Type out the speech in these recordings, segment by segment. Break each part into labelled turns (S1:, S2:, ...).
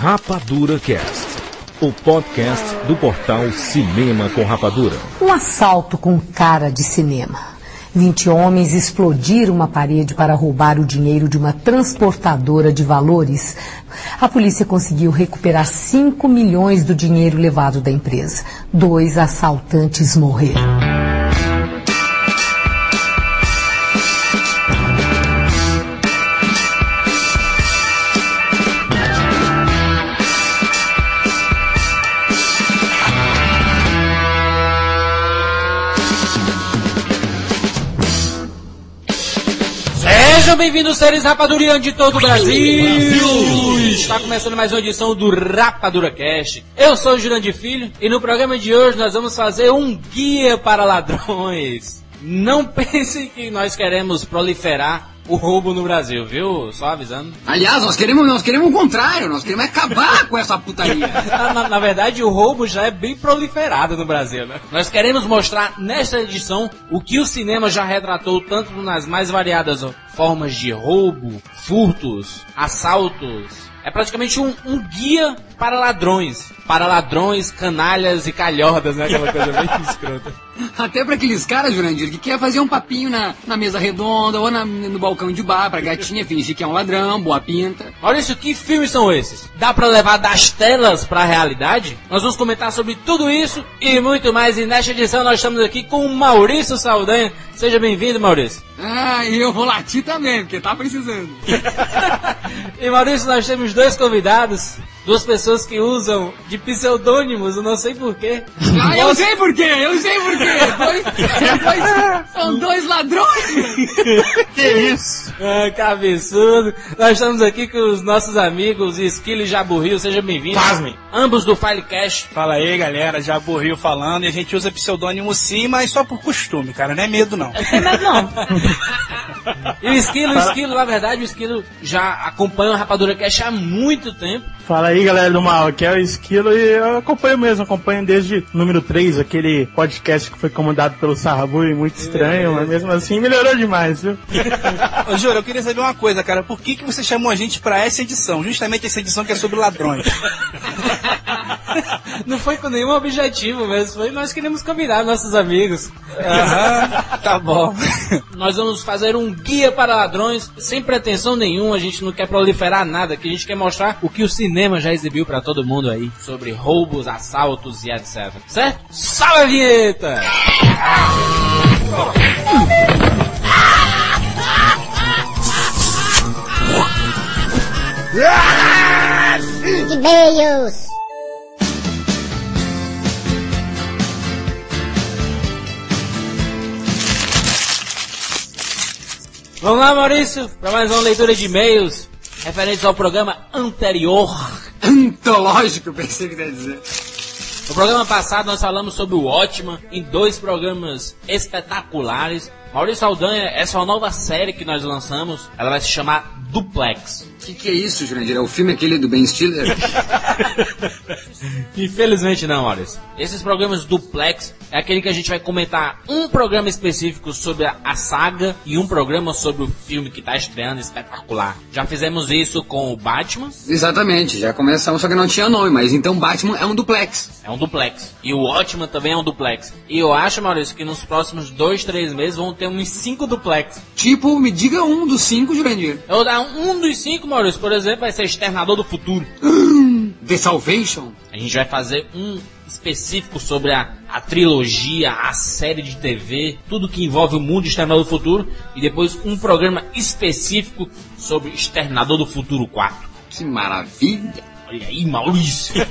S1: Rapadura Cast, o podcast do portal Cinema com Rapadura.
S2: Um assalto com cara de cinema. 20 homens explodiram uma parede para roubar o dinheiro de uma transportadora de valores. A polícia conseguiu recuperar 5 milhões do dinheiro levado da empresa. Dois assaltantes morreram.
S3: Bem-vindos, seres rapadurianos de todo o Brasil. Está começando mais uma edição do Rapadura Cast. Eu sou o Jurandir Filho e no programa de hoje nós vamos fazer um guia para ladrões. Não pensem que nós queremos proliferar o roubo no Brasil, viu? Só avisando.
S4: Aliás, nós queremos, nós queremos o contrário, nós queremos acabar com essa putaria.
S3: Na, na- verdade, o roubo já é bem proliferado no Brasil, né? Nós queremos mostrar nesta edição o que o cinema já retratou tanto nas mais variadas formas de roubo, furtos, assaltos. É praticamente um, um guia para ladrões. Para ladrões, canalhas e calhordas, né? Aquela coisa bem escrota.
S4: Até pra aqueles caras, Jurandir, que quer fazer um papinho na, na mesa redonda ou na- no balcão de bar pra gatinha fingir que é um ladrão, boa pinta.
S3: Maurício, que filmes são esses? Dá pra levar das telas pra realidade? Nós vamos comentar sobre tudo isso e muito mais. E nesta edição nós estamos aqui com o Maurício Saldanha. Seja bem-vindo, Maurício.
S4: Ah, e eu vou latir também, porque tá precisando.
S3: e Maurício, nós temos dois convidados, duas pessoas que usam de pseudônimos, eu não sei porquê.
S4: Ah, eu sei por quê, eu sei por quê. Dois, dois- são dois ladrões.
S3: que isso? Ah, que absurdo. Nós estamos aqui com os nossos amigos Esquilo e Jaburril, seja bem-vindo.
S5: Pasmem.
S3: Ambos do Filecast.
S5: Fala aí, galera, Rio falando e a gente usa pseudônimo sim, mas só por costume, cara, não é medo não.
S3: E o Esquilo, o Esquilo, na verdade, o Esquilo já acompanha o Rapadura Cash há muito tempo.
S6: Fala aí, galera do mal, aqui é o Esquilo e eu acompanho mesmo, acompanho desde número 3, aquele podcast que foi comandado pelo Sarrabu e muito estranho, mas mesmo assim melhorou demais, viu?
S5: Ô, Júlio, eu queria saber uma coisa, cara, por que, que você chamou a gente pra essa edição? Justamente essa edição que é sobre ladrões.
S3: Não foi com nenhum objetivo, mas foi nós queremos convidar nossos amigos.
S5: Aham, tá bom.
S3: Nós vamos fazer um guia para ladrões sem pretensão nenhuma, a gente não quer proliferar nada, que a gente quer mostrar o que o cinema já exibiu pra todo mundo aí, sobre roubos, assaltos e etc. Certo? Salve a vinheta!
S7: E-mails.
S3: Vamos lá, Maurício, para mais uma leitura de e-mails referentes ao programa anterior.
S4: Antológico, pensei que ia dizer.
S3: No programa passado nós falamos sobre o Ótima em dois programas espetaculares. Maurício Saldanha, essa é uma nova série que nós lançamos. Ela vai se chamar Duplex.
S4: O que, que é isso, Jurandir? É o filme aquele do Ben Stiller?
S3: Infelizmente não, Maurício. Esses programas duplex é aquele que a gente vai comentar um programa específico sobre a, saga e um programa sobre o filme que está estreando espetacular. Já fizemos isso com o Batman,
S4: Exatamente, já começamos, só que não tinha nome, mas então Batman é um duplex.
S3: é um duplex. E o Ótima também é um duplex. E eu acho, Maurício, que nos próximos dois, três meses vão ter uns cinco duplex.
S4: Tipo, me diga um dos cinco, Jurandir.
S3: Eu vou dar um dos cinco, Maurício, por exemplo, vai ser Externador do Futuro.
S4: The Salvation?
S3: A gente vai fazer um específico sobre a, a trilogia, a série de TV, tudo que envolve o mundo de Exterminador do Futuro. E depois um programa específico sobre Exterminador do Futuro 4.
S4: Que maravilha!
S3: Olha aí, Maurício.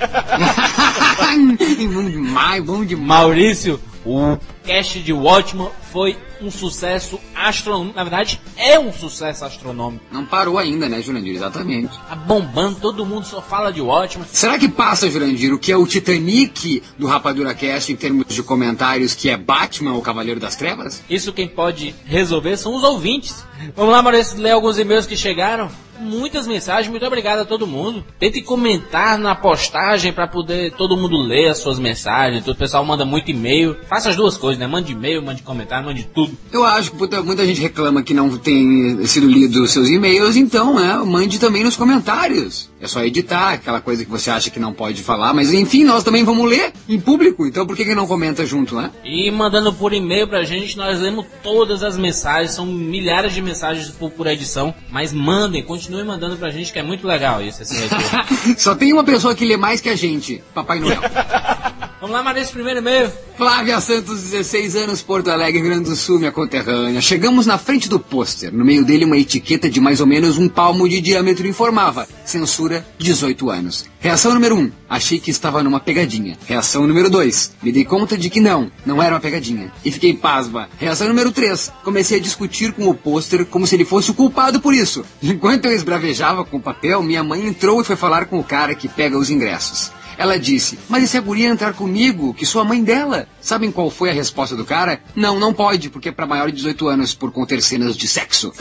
S4: bom demais, bom demais.
S3: Maurício, o cast de Watchman foi um sucesso astronômico. Na verdade, é um sucesso astronômico.
S4: Não parou ainda, né, Jurandir? Exatamente.
S3: Tá bombando, todo mundo só fala de Watchman.
S4: Será que passa, Jurandir, o que é o Titanic do Rapadura Cast em termos de comentários, que é Batman, o Cavaleiro das Trevas?
S3: Isso quem pode resolver são os ouvintes. Vamos lá, Maurício, ler alguns e-mails que chegaram. muitas mensagens. Muito obrigado a todo mundo. Tente comentar na postagem para poder todo mundo ler as suas mensagens. O pessoal manda muito e-mail. Faça as duas coisas, né? Mande e-mail, mande comentário, mande tudo.
S4: Eu acho que muita, muita gente reclama que não tem sido lido os seus e-mails, então, né, mande também nos comentários. É só editar aquela coisa que você acha que não pode falar, mas enfim, nós também vamos ler em público, então por que, que não comenta junto, né?
S3: E mandando por e-mail pra gente, nós lemos todas as mensagens, são milhares de mensagens por, por edição, mas mandem, continuem mandando pra gente que é muito legal isso, retorno.
S4: Só tem uma pessoa que lê mais que a gente, Papai Noel.
S3: Vamos lá, Marisa, primeiro e-mail.
S4: Flávia Santos, 16 anos, Porto Alegre, Rio Grande do Sul, minha conterrânea. Chegamos na frente do pôster. No meio dele, uma etiqueta de mais ou menos um palmo de diâmetro informava: censura 18 anos. Reação número 1. Um, achei que estava numa pegadinha. Reação número 2. Me dei conta de que não, não era uma pegadinha. E fiquei pasma. Reação número 3. Comecei a discutir com o pôster como se ele fosse o culpado por isso. Enquanto eu esbravejava com o papel, minha mãe entrou e foi falar com o cara que pega os ingressos. Ela disse: Mas e se a guria entrar comigo, que sou a mãe dela? Sabem qual foi a resposta do cara? Não, não pode, porque é para maior de 18 anos por conter cenas de sexo.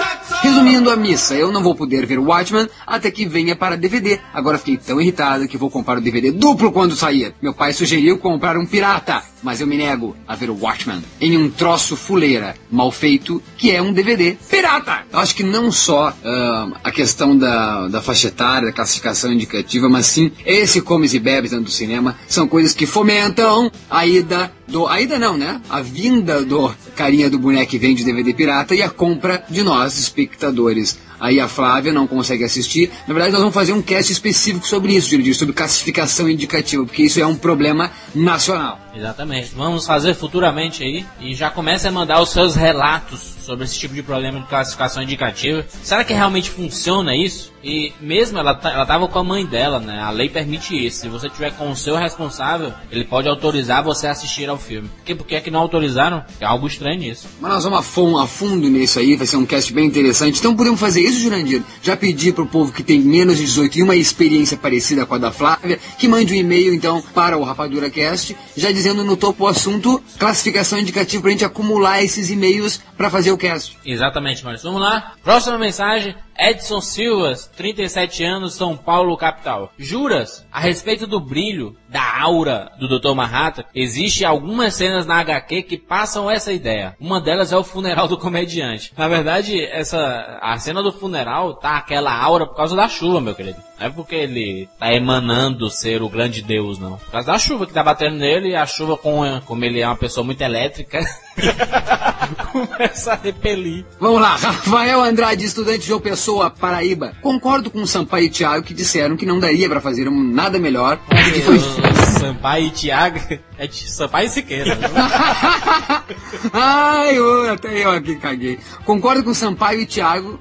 S4: Resumindo a missa, eu não vou poder ver o Watchman até que venha para DVD. Agora fiquei tão irritado que vou comprar o DVD duplo quando sair. Meu pai sugeriu comprar um pirata, mas eu me nego a ver o Watchman em um troço fuleira, mal feito, que é um DVD pirata. Eu acho que não só uh, a questão da, da faixa etária, da classificação indicativa, mas sim esse comes e bebes dentro do cinema, são coisas que fomentam a ida do. A ida não, né? A vinda do carinha do boneco que vende DVD pirata e a compra de nós, espectadores. Aí a Flávia não consegue assistir. Na verdade, nós vamos fazer um cast específico sobre isso, sobre classificação indicativa, porque isso é um problema nacional.
S3: Exatamente. Vamos fazer futuramente aí e já comece a mandar os seus relatos sobre esse tipo de problema de classificação indicativa. Será que realmente funciona isso? E mesmo ela, ela tava com a mãe dela, né? A lei permite isso. Se você tiver com o seu responsável, ele pode autorizar você a assistir ao filme. Por que, por que é que não autorizaram? É algo estranho nisso.
S4: Mas nós vamos a fundo nisso aí, vai ser um cast bem interessante. Então podemos fazer isso, Jurandir? Já pedi pro povo que tem menos de 18 e uma experiência parecida com a da Flávia, que mande um e-mail então para o Rapadura Cast, já dizendo no topo o assunto classificação indicativa pra gente acumular esses e-mails para fazer o cast.
S3: Exatamente, Maurício. Vamos lá. Próxima mensagem. Edson Silvas, 37 anos, São Paulo, capital. Juras, a respeito do brilho, da aura do Dr. Manhattan, existe algumas cenas na HQ que passam essa ideia. Uma delas é o funeral do comediante. Na verdade, essa a cena do funeral tá aquela aura por causa da chuva, meu querido. Não é porque ele tá emanando ser o grande deus, não. Por causa da chuva que tá batendo nele, e a chuva, com, como ele é uma pessoa muito elétrica, começa a repelir.
S4: Vamos lá, Rafael Andrade, estudante de João Pessoa, Paraíba. Concordo com o Sampaio e Thiago que disseram que não daria para fazer um nada melhor do que foi
S3: Sampaio e Thiago é de Sampaio e Siqueira.
S4: Ai, eu, até eu aqui caguei. Concordo com Sampaio e Thiago.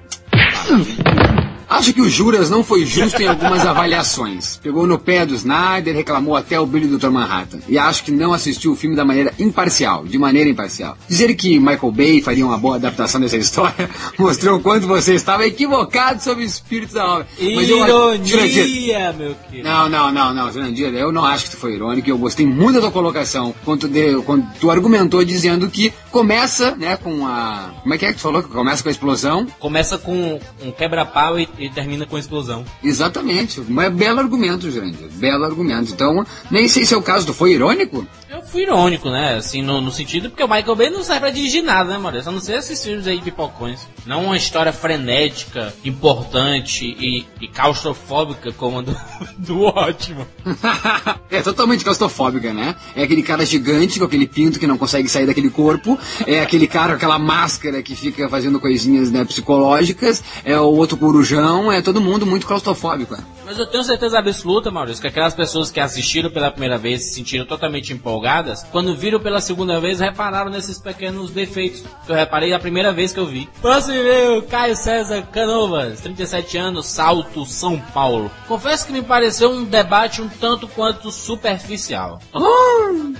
S4: Acho que o Juras não foi justo em algumas avaliações. Pegou no pé do Snyder, reclamou até o brilho do Dr. Manhattan. E acho que não assistiu o filme da maneira imparcial, de maneira imparcial. Dizer que Michael Bay faria uma boa adaptação dessa história mostrou o quanto você estava equivocado sobre o espírito da obra.
S3: Ironia, meu querido.
S4: Não, não, não, não, Jurandir, eu não acho que tu foi irônico. Eu gostei muito da tua colocação quando, de, quando tu argumentou dizendo que começa, né, com a. Como é que é que tu falou? Que começa com a explosão.
S3: Começa com um quebra-pau e e termina com explosão.
S4: Exatamente. Mas belo argumento, Jurandir. Belo argumento. Então, nem sei se é o caso. Tu foi irônico?
S3: Eu fui irônico, né? Assim, no, no sentido porque o Michael Bay não serve pra dirigir nada, né, Maurício? Só não sei esses filmes aí de pipocões. Não uma história frenética, importante e, e claustrofóbica como a do, do ótimo.
S4: é totalmente claustrofóbica, né? É aquele cara gigante com aquele pinto que não consegue sair daquele corpo. É aquele cara com aquela máscara que fica fazendo coisinhas né, psicológicas. É o outro corujão. É todo mundo muito claustrofóbico. Né?
S3: Mas eu tenho certeza absoluta, Maurício, que aquelas pessoas que assistiram pela primeira vez se sentiram totalmente empolgadas, quando viram pela segunda vez, repararam nesses pequenos defeitos que eu reparei a primeira vez que eu vi. Próximo e-mail, Caio César Canovas, 37 anos, Salto, São Paulo. Confesso que me pareceu um debate um tanto quanto superficial.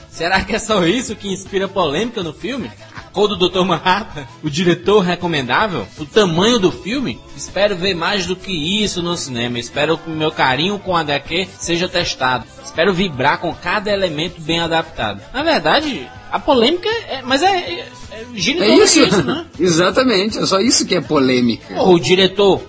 S3: Será que é só isso que inspira polêmica no filme? Cor do Dr. Manhattan, o diretor recomendável, o tamanho do filme, espero ver mais do que isso no cinema. Espero que o meu carinho com a HQ seja testado. Espero vibrar com cada elemento bem adaptado. Na verdade, a polêmica é. Mas é, é,
S4: É isso?
S3: disso, né?
S4: Exatamente, é só isso que é polêmica.
S3: Pô, o diretor,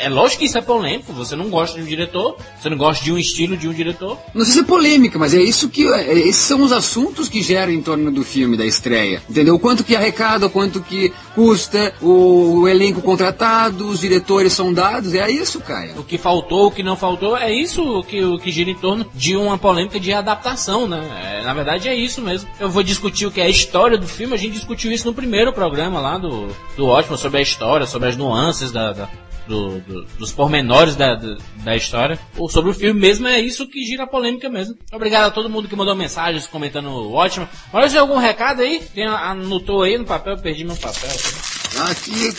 S3: é lógico que isso é polêmico, você não gosta de um diretor, você não gosta de um estilo de um diretor.
S4: Não sei se é polêmica, mas é isso que. é- esses são os assuntos que geram em torno do filme, da estreia. Entendeu? O quanto que arrecada, quanto que custa, o, o elenco contratado, os diretores são dados, é isso, Caio.
S3: O que faltou, o que não faltou, é isso que, o que gira em torno de uma polêmica de adaptação, né? É, na verdade é isso mesmo. Eu vou discutir o que é a história do filme, a gente discutiu isso no primeiro programa lá do, do Ótimo, sobre a história, sobre as nuances da, da- do- do- dos pormenores da, da, da história. Ou sobre o filme mesmo, é isso que gira a polêmica mesmo. Obrigado a todo mundo que mandou mensagens comentando Ótimo. Olha, tem algum recado aí? Tem, anotou aí no papel, eu perdi meu papel.
S4: Aqui,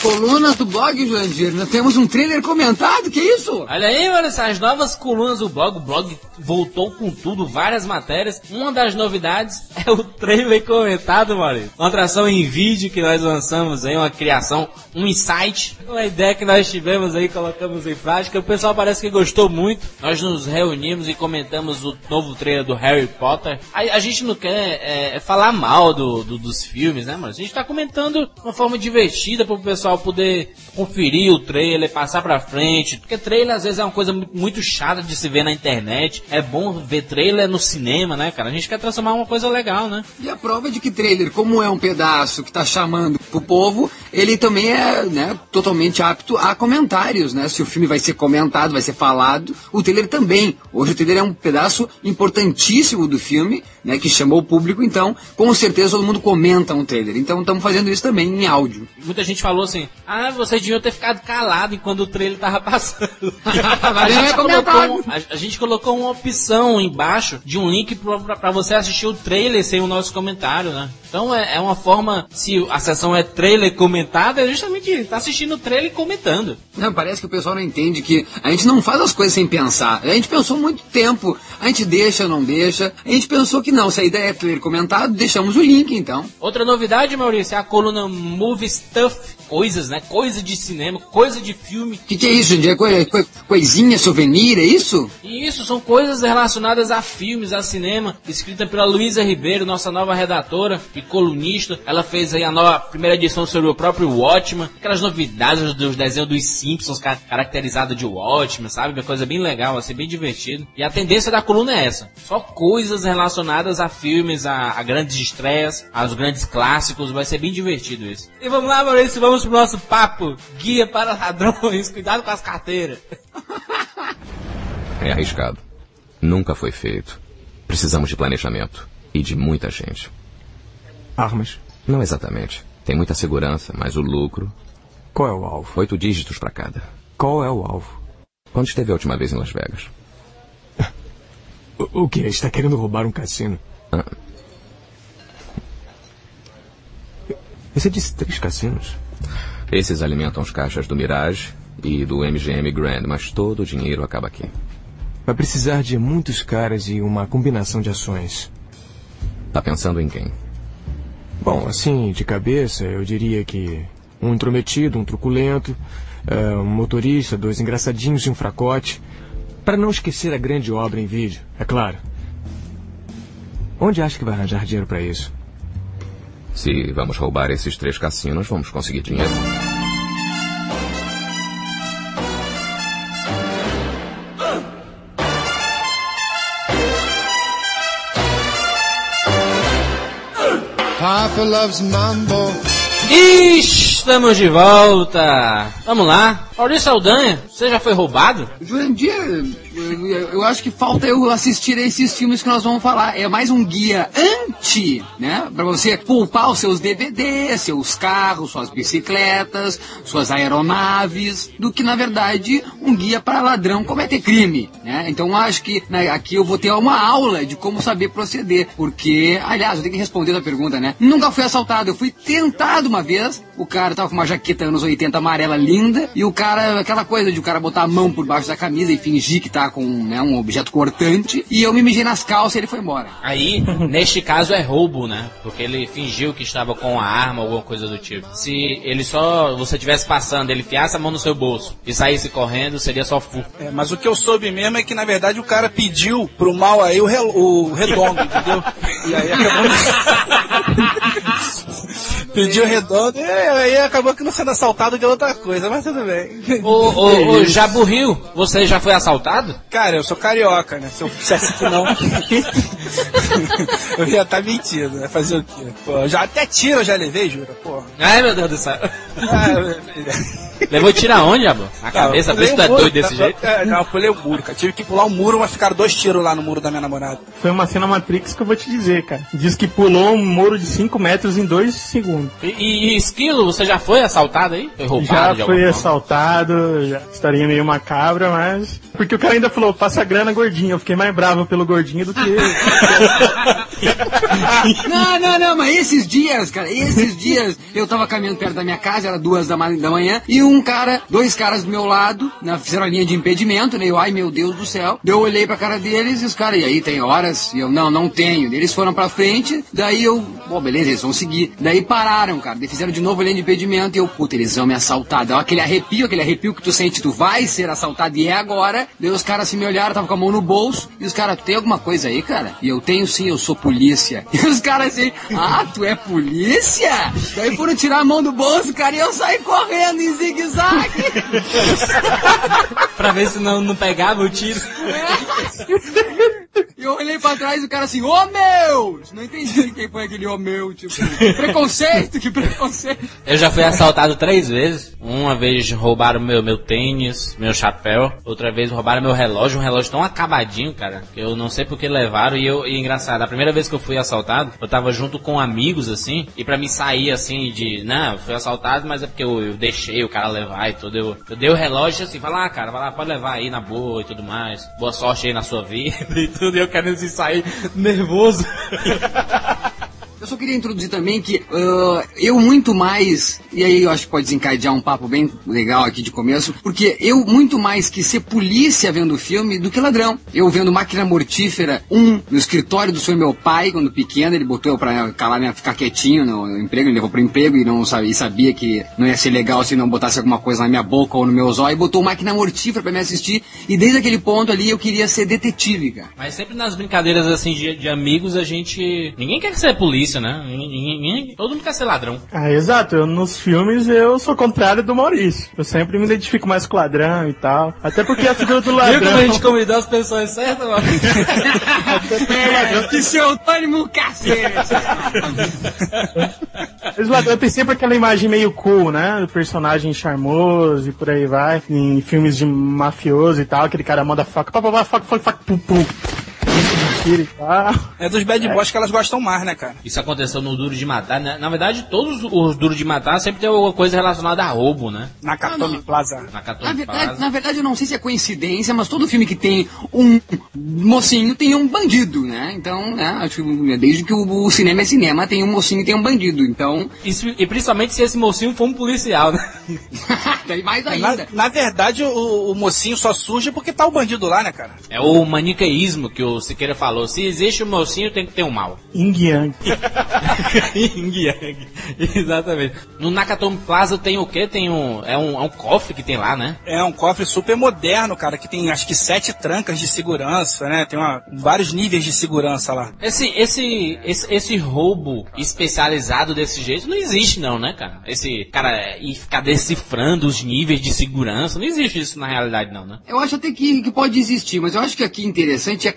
S4: colunas do blog, Jurandir. Nós temos um trailer comentado, que isso?
S3: Olha aí, mano, essas novas colunas do blog. O blog voltou com tudo, várias matérias. Uma das novidades é o trailer comentado, Maurício. Uma atração em vídeo que nós lançamos aí, uma criação, um insight, uma ideia que nós tivemos aí, colocamos em prática. O pessoal parece que gostou muito. Nós nos reunimos e comentamos o novo trailer do Harry Potter. A, a gente não quer é, falar mal do, do- dos filmes, né, mano? A gente tá comentando de uma forma divertida para o pessoal poder conferir o trailer, passar pra frente. Porque trailer às vezes é uma coisa mu- muito chata de se ver na internet. É bom ver trailer no cinema, né, cara? A gente quer transformar uma coisa legal, né?
S4: E a prova de que trailer, como é um pedaço que tá chamando pro povo, ele também é né, totalmente apto a comentários, né? Se o filme vai ser comentado, vai ser falado, o trailer também. Hoje o trailer é um pedaço importantíssimo do filme, né? Que chamou o público, então com certeza todo mundo comenta um trailer. Então estamos fazendo isso também em áudio.
S3: Muita gente falou assim: Ah, vocês deviam ter ficado calado enquanto o trailer tava passando. a, gente colocou, a, a gente colocou uma opção embaixo de um link pra você assistir o trailer sem o nosso comentário, né? Então é, é uma forma, se a sessão é trailer comentado, é justamente tá assistindo o trailer e comentando.
S4: Não, parece que o pessoal não entende que a gente não faz as coisas sem pensar. A gente pensou muito tempo. A gente deixa, não deixa. A gente pensou que não. Se a ideia é trailer comentado, deixamos o link então.
S3: Outra novidade, Maurício, é a coluna Movie Stuff. Coisas, né? Coisa de cinema, coisa de filme.
S4: O que, que é isso, gente? É coi- coi- coisinha, souvenir, é isso?
S3: E isso são coisas relacionadas a filmes, a cinema, escrita pela Luísa Ribeiro, nossa nova redatora e colunista. Ela fez aí a nova primeira edição sobre o próprio Watchman, aquelas novidades dos desenhos dos Simpsons ca- caracterizado de Watchman, sabe? Uma coisa bem legal, assim, bem divertido. E a tendência da coluna é essa: só coisas relacionadas a filmes, a, a grandes estreias, aos grandes clássicos. Vai ser bem divertido isso. E vamos lá, Maurício, vamos pro nosso papo: guia para ladrões, cuidado com as carteiras.
S7: É arriscado. Nunca foi feito. Precisamos de planejamento. E de muita gente.
S8: Armas.
S7: Não exatamente. Tem muita segurança, mas o lucro.
S8: Qual é o alvo?
S7: Oito dígitos para cada.
S8: Qual é o alvo?
S7: Quando esteve a última vez em Las Vegas?
S8: O, o que? Está querendo roubar um cassino?
S7: Ah,
S8: Você disse três cassinos?
S7: Esses alimentam os caixas do Mirage e do MGM Grand, mas todo o dinheiro acaba aqui.
S8: Vai precisar de muitos caras e uma combinação de ações.
S7: Tá pensando em quem?
S8: Bom, assim, de cabeça, eu diria que um intrometido, um truculento, eh, um motorista, dois engraçadinhos e um fracote. Para não esquecer a grande obra em vídeo, é claro. Onde acha que vai arranjar dinheiro para isso?
S7: Se vamos roubar esses três cassinos, vamos conseguir dinheiro.
S9: Papa loves mambo.
S3: Estamos de volta. Vamos lá. Maurício Saldanha, você já foi roubado?
S4: Jurandir, eu, acho que falta eu assistir a esses filmes que nós vamos falar. É mais um guia anti, né? Pra você poupar os seus DVDs, seus carros, suas bicicletas, suas aeronaves, do que na verdade um guia para ladrão cometer crime, né? Então acho que né, aqui eu vou ter uma aula de como saber proceder, porque, aliás, eu tenho que responder a pergunta, né? Nunca fui assaltado, eu fui tentado uma vez. O cara tava com uma jaqueta anos 80 amarela linda e o cara, aquela coisa de o cara botar a mão por baixo da camisa e fingir que tá com né, um objeto cortante e eu me mijei nas calças e ele foi embora.
S3: Aí, neste caso é roubo, né? Porque ele fingiu que estava com a arma ou alguma coisa do tipo. Se ele só, você estivesse passando, ele enfiasse a mão no seu bolso e saísse correndo, seria só furto.
S5: É, mas o que eu soube mesmo é que, na verdade, o cara pediu pro mal aí o, o redondo, entendeu? E aí acabou. Pediu redondo e aí acabou que não sendo assaltado de outra coisa, mas tudo bem.
S3: Ô, ô, ô, Jabu Rio, você já foi assaltado?
S5: Cara, eu sou carioca, né? Se eu dissesse que não, eu ia estar mentindo, né? Fazer o quê? Pô, já até tiro eu já levei, jura? Pô.
S3: Ai, meu Deus do céu.
S5: Ah,
S3: Levou tiro aonde, Jabu? Na cabeça, por isso tu é doido desse jeito?
S5: É, não, eu pulei o muro, cara. Tive que pular o muro, mas ficaram dois tiros lá no muro da minha namorada.
S6: Foi uma cena Matrix que eu vou te dizer, cara. Diz que pulou um muro de 5 metros em 2 segundos.
S3: E, e, e esquilo, você já foi assaltado aí? Foi roubado
S6: Já
S3: forma?
S6: assaltado, já historinha meio macabra, mas. Porque o cara ainda falou, passa a grana gordinho. Eu fiquei mais bravo pelo gordinho do que.
S4: Não, não, não, mas esses dias, cara, esses dias, eu tava caminhando perto da minha casa, era duas da, da manhã, e um cara, dois caras do meu lado, na, fizeram a linha de impedimento, né? Eu, ai meu Deus do céu. Eu olhei pra cara deles e os caras, e aí, tem horas? E eu, não, não tenho. Eles foram pra frente, daí eu, bom, beleza, eles vão seguir. Daí pararam, cara, fizeram de novo a linha de impedimento e eu, puta, eles vão me assaltar. Deu aquele arrepio, aquele arrepio que tu sente, tu vai ser assaltado e é agora. Daí os caras se me olharam, tava com a mão no bolso, e os caras, tem alguma coisa aí, cara? E eu tenho sim, eu sou polícia. E os caras assim, ah, tu é polícia? Daí foram tirar a mão do bolso, cara, e eu saí correndo em zigue-zague.
S3: Pra ver se não, não pegava o tiro.
S4: E eu olhei pra trás e o cara assim, ô meu! Não entendi quem foi aquele ô meu, tipo, preconceito, que preconceito.
S3: Eu já fui assaltado três vezes. Uma vez roubaram meu, meu tênis, meu chapéu. Outra vez roubaram meu relógio. Um relógio tão acabadinho, cara. Que eu não sei por que levaram. E eu, e engraçado, a primeira vez que eu fui assaltado, eu tava junto com amigos, assim. E pra me sair, assim, de, não, fui assaltado, mas é porque eu, eu deixei o cara levar e tudo. Eu, eu dei o relógio assim, vai lá, cara, vai lá, pode levar aí na boa e tudo mais. Boa sorte aí na sua vida e tudo. E eu querendo assim, sair nervoso.
S4: Eu só queria introduzir também que ah, eu muito mais, e aí eu acho que pode desencadear um papo bem legal aqui de começo, porque eu muito mais que ser polícia vendo o filme do que ladrão. Eu vendo Máquina Mortífera 1 no escritório do seu meu pai, quando pequeno, ele botou eu pra calar, né, ficar quietinho no, emprego, ele levou pro emprego e não sabia, sabia que não ia ser legal se não botasse alguma coisa na minha boca ou no meu zóio, e botou Máquina Mortífera pra me assistir, e desde aquele ponto ali eu queria ser detetive, cara.
S3: Mas sempre nas brincadeiras assim de, de amigos a gente. Ninguém quer ser polícia, né? Ninguém, ninguém- todo mundo quer ser ladrão.
S6: Ah, exato. Eu, nos filmes eu sou contrário do Maurício. Eu sempre me identifico mais com o ladrão e tal. Até porque a figura do
S3: Viu como a
S6: ladrão.
S3: gente convidou as pessoas certas, mano?
S4: É, que seu ânimo cacete!
S6: Os ladrões tem sempre aquela imagem meio cool, né? Do personagem charmoso e por aí vai. Em filmes de mafioso e tal, aquele cara manda faca, pá, pá, pá, faca, faca, faca, pum, pum. E tal.
S5: É dos bad boys que elas gostam mais, né, cara?
S3: Isso aconteceu no Duro de Matar, né? Na verdade, todos os Duro de Matar sempre tem alguma coisa relacionada a roubo, né?
S5: Na Katome Plaza.
S3: Na
S4: Na verdade,
S3: Plaza.
S4: na verdade, eu não sei se é coincidência, mas todo filme que tem um mocinho tem um bandido, né? Então, né, acho que desde que o, o cinema é cinema, tem um mocinho e tem um bandido. Então,
S3: Isso- e principalmente se esse mocinho for um policial, né?
S4: tem mais
S5: Na,
S4: ainda.
S5: na verdade, o, o mocinho só surge porque tá o bandido lá, né, cara?
S3: É o maniqueísmo que o Siqueira falou. Se existe um mocinho, tem que ter um mal.
S6: Yin Yang.
S3: Yin Yang. Exatamente. No Nakatomi Plaza tem o quê? Tem um. É um, é um cofre que tem lá, né?
S5: É um cofre super moderno, cara, que tem acho que sete trancas de segurança, né? Tem uma- vários níveis de segurança lá.
S3: Esse, esse, esse, esse roubo especializado desse jeito não existe, não, né, cara? Esse cara é, e ficar decifrando os níveis de segurança, não existe isso na realidade, não, né?
S4: Eu acho até que, que pode existir, mas eu acho que aqui interessante é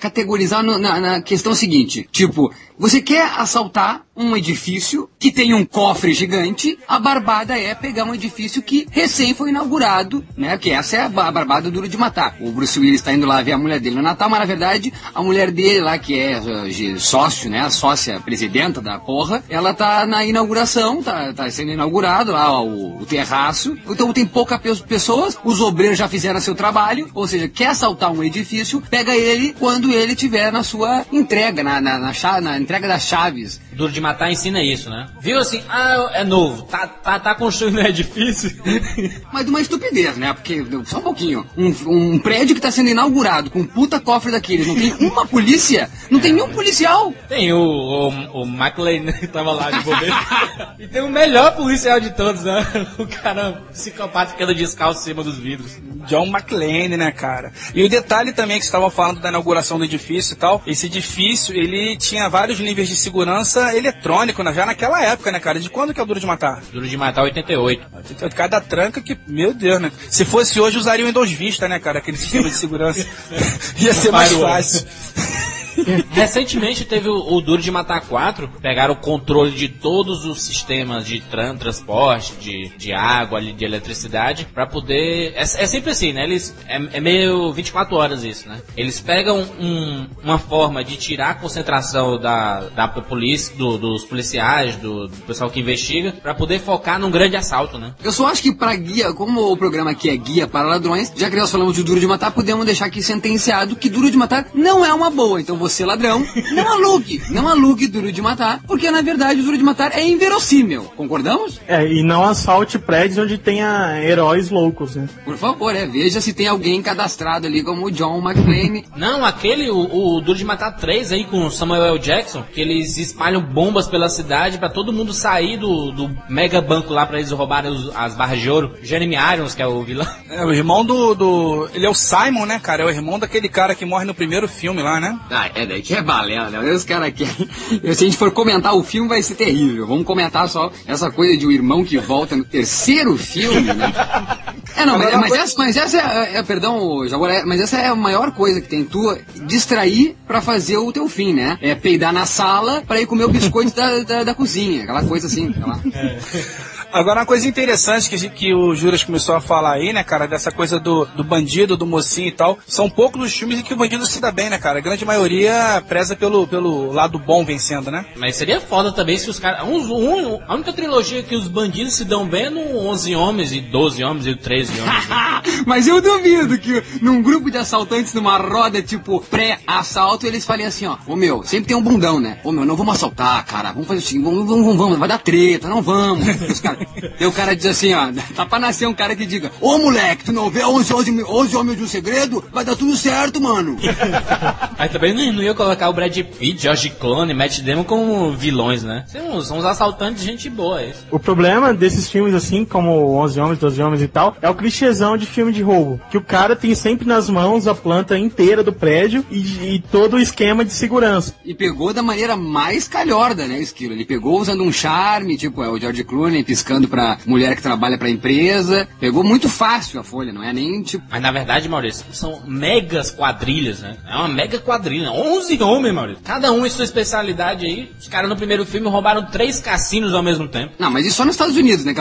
S4: no- na, na questão seguinte: tipo, você quer assaltar um edifício que tem um cofre gigante, a barbada é pegar um edifício que recém foi inaugurado, né? Que essa é a ba- a barbada duro de matar. O Bruce Willis está indo lá ver a mulher dele no Natal, mas na verdade a mulher dele lá, que é de sócio, né? A sócia presidenta da porra, ela tá na inauguração, tá, tá sendo inaugurado lá o, o terraço. Então tem poucas pe- pessoas, os obreiros já fizeram seu trabalho, ou seja, quer assaltar um edifício, pega ele quando ele tiver na sua entrega, na, na, na, na entrega das chaves.
S3: Duro de matar ensina isso, né? Viu assim, ah, é novo, tá, tá, tá construindo um edifício.
S4: Mas de uma estupidez, né? Porque, só um pouquinho, um, um prédio que tá sendo inaugurado com um puta cofre daqueles, não tem uma polícia, não tem nenhum policial.
S3: Tem o, o, o McLean né, que tava lá de bobeira. e tem o melhor policial de todos, né? O cara psicopata que anda descalço em cima dos vidros.
S5: John McClane, né, cara? E o detalhe também que estavam falando da inauguração do edifício e tal, esse edifício, ele tinha vários níveis de segurança eletrônico, né? já naquela época, né, cara? De quando que é o Duro de Matar?
S3: Duro de Matar 88.
S5: Cada tranca que, meu Deus, né? Se fosse hoje, usariam em dois vistas, né, cara? Aquele sistema de segurança. Ia ser mais fácil.
S3: Recentemente teve o, o, Duro de Matar 4, pegaram o controle de todos os sistemas de tran, transporte, de, de água, de eletricidade, para poder. É, é, sempre assim, né? Eles, é, é, meio 24 horas isso, né? Eles pegam um, uma forma de tirar a concentração da, da polícia, do, dos policiais, do, do, pessoal que investiga, para poder focar num grande assalto, né?
S4: Eu só acho que para guia, como o programa aqui é guia para ladrões, já que nós falamos de Duro de Matar, podemos deixar aqui sentenciado que Duro de Matar não é uma boa. Então você, ladrão, não alugue, não alugue Duro de Matar, porque na verdade o Duro de Matar é inverossímil. Concordamos?
S6: É, e não assalte prédios onde tenha heróis loucos, né?
S4: Por favor, é, veja se tem alguém cadastrado ali como o John McClane.
S3: Não, aquele, o, o Duro de Matar 3 aí com Samuel L. Jackson, que eles espalham bombas pela cidade para todo mundo sair do, do mega banco lá para eles roubarem os, as barras de ouro. Jeremy Irons, que é o vilão.
S5: É, o irmão do, do. Ele é o Simon, né, cara? É o irmão daquele cara que morre no primeiro filme lá, né?
S4: Ah, é daí que é balela, né? Os caras querem. Se a gente for comentar o filme, vai ser terrível. Vamos comentar só essa coisa de um irmão que volta no terceiro filme, né? É, não, mas, mas, essa, mas essa é, é perdão, Jaguaré, mas essa é a maior coisa que tem. Tu distrair para fazer o teu fim, né? É peidar na sala para ir comer o biscoito da, da, da, cozinha, aquela coisa assim. Aquela... É.
S5: Agora, uma coisa interessante que, que o Juras começou a falar aí, né, cara, dessa coisa do, do bandido, do mocinho e tal, são poucos os filmes em que o bandido se dá bem, né, cara? A grande maioria preza pelo, pelo lado bom vencendo, né?
S3: Mas seria foda também se os caras. Um, um, a única trilogia que os bandidos se dão bem é no 11 Homens e 12 Homens e 13 Homens. Né?
S4: Mas eu duvido que num grupo de assaltantes, numa roda tipo pré-assalto, eles falem assim: ó, ô meu, sempre tem um bundão, né? Ô meu, não vamos assaltar, cara, vamos fazer o seguinte, vamos, vamos, vamos, vai dar treta, não vamos. Os caras. E o cara diz assim, ó, tá pra nascer um cara que diga, ô moleque, tu não vê 11, 11, 11 homens de um segredo? Vai dar tudo certo, mano.
S3: Aí também não, não ia colocar o Brad Pitt, George Clooney, Matt Damon como vilões, né? São, são uns assaltantes de gente boa, é isso.
S6: O problema desses filmes assim, como 11 homens, 12 homens e tal, é o clichêzão de filme de roubo. Que o cara tem sempre nas mãos a planta inteira do prédio e, e todo o esquema de segurança.
S4: E pegou da maneira mais calhorda, né, Esquilo? Ele pegou usando um charme, tipo, é o George Clooney piscando pra mulher que trabalha pra empresa. Pegou muito fácil a folha, não é nem tipo.
S3: Mas na verdade, Maurício, são megas quadrilhas, né? É uma mega quadrilha. 11 homens, Maurício. Cada um em sua especialidade aí. Os caras no primeiro filme roubaram três cassinos ao mesmo tempo.
S4: Não, mas isso só nos Estados Unidos, né?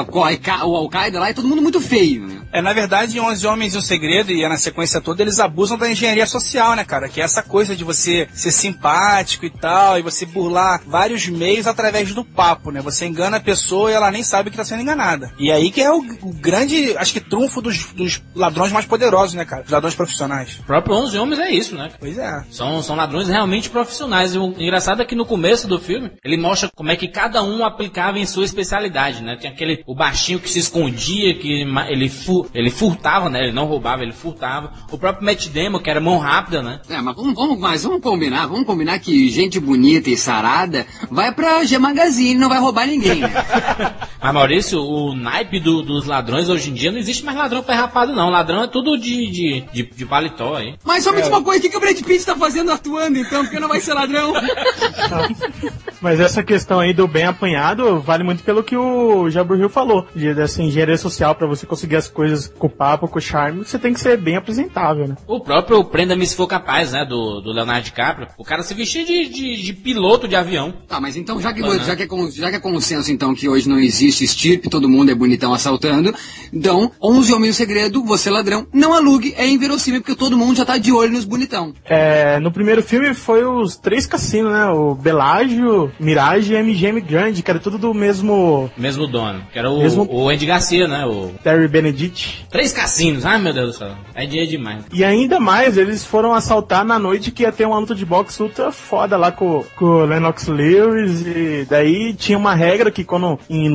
S4: O Al-Qaeda lá é todo mundo muito feio, né?
S5: É, na verdade, em 11 Homens e um Segredo, e é na sequência toda, eles abusam da engenharia social, né, cara? Que é essa coisa de você ser simpático e tal, e você burlar vários meios através do papo, né? Você engana a pessoa e ela nem sabe que tá sendo enganada nada. E aí que é o, o grande, acho que trunfo dos, dos, ladrões mais poderosos, né, cara? Os ladrões profissionais.
S3: O próprio 11 Homens é isso, né?
S5: Pois é.
S3: São, são ladrões realmente profissionais. E o engraçado é que no começo do filme, ele mostra como é que cada um aplicava em sua especialidade, né? Tinha aquele, o baixinho que se escondia, que ele, fu, ele furtava, né? Ele não roubava, ele furtava. O próprio Matt Damon, que era mão rápida, né?
S4: É, mas vamos, vamos, mas vamos combinar, vamos combinar que gente bonita e sarada vai pra G Magazine, não vai roubar ninguém, né?
S3: mas Maurício, o naipe do, dos ladrões hoje em dia não existe mais ladrão perrapado, não. Ladrão é tudo de, de, de, de paletó aí.
S4: Mas só me é. uma coisa, o que, que o Brad Pitt tá fazendo atuando então? Porque não vai ser ladrão.
S6: Mas essa questão aí do bem apanhado vale muito pelo que o Jabril falou. De, dessa engenharia social, para você conseguir as coisas com papo, com charme, você tem que ser bem apresentável, né?
S3: O próprio Prenda-me se for capaz, né? Do, do Leonardo DiCaprio. O cara se vestia de, de, de piloto de avião.
S4: Tá, mas então já que, já, que é, já que é consenso então que hoje não existe estirpe, todo mundo é bonitão assaltando. Então, 11 Homens no Segredo, você ladrão, não alugue, é inverossímil porque todo mundo já tá de olho nos bonitão.
S6: É, no primeiro filme foi os três cassinos, né? O Belágio, Mirage e MGM Grande, que era tudo do mesmo...
S3: Mesmo dono, que era o, mesmo... o Andy Garcia, né? O...
S6: Terry Benedict.
S3: Três cassinos, ai meu Deus do céu, é dia demais.
S6: E ainda mais, eles foram assaltar na noite que ia ter uma luta de boxe ultra foda lá com, com o Lennox Lewis e daí tinha uma regra que quando em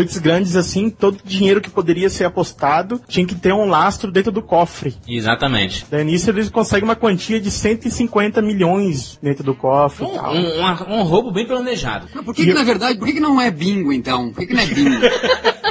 S6: noites grandes assim, todo dinheiro que poderia ser apostado tinha que ter um lastro dentro do cofre.
S3: Exatamente.
S6: Daí nisso eles conseguem uma quantia de 150 milhões dentro do cofre.
S3: Um, um, um, um roubo bem planejado.
S4: Por que, que na verdade, por que, que não é bingo então? Por que, que não é bingo?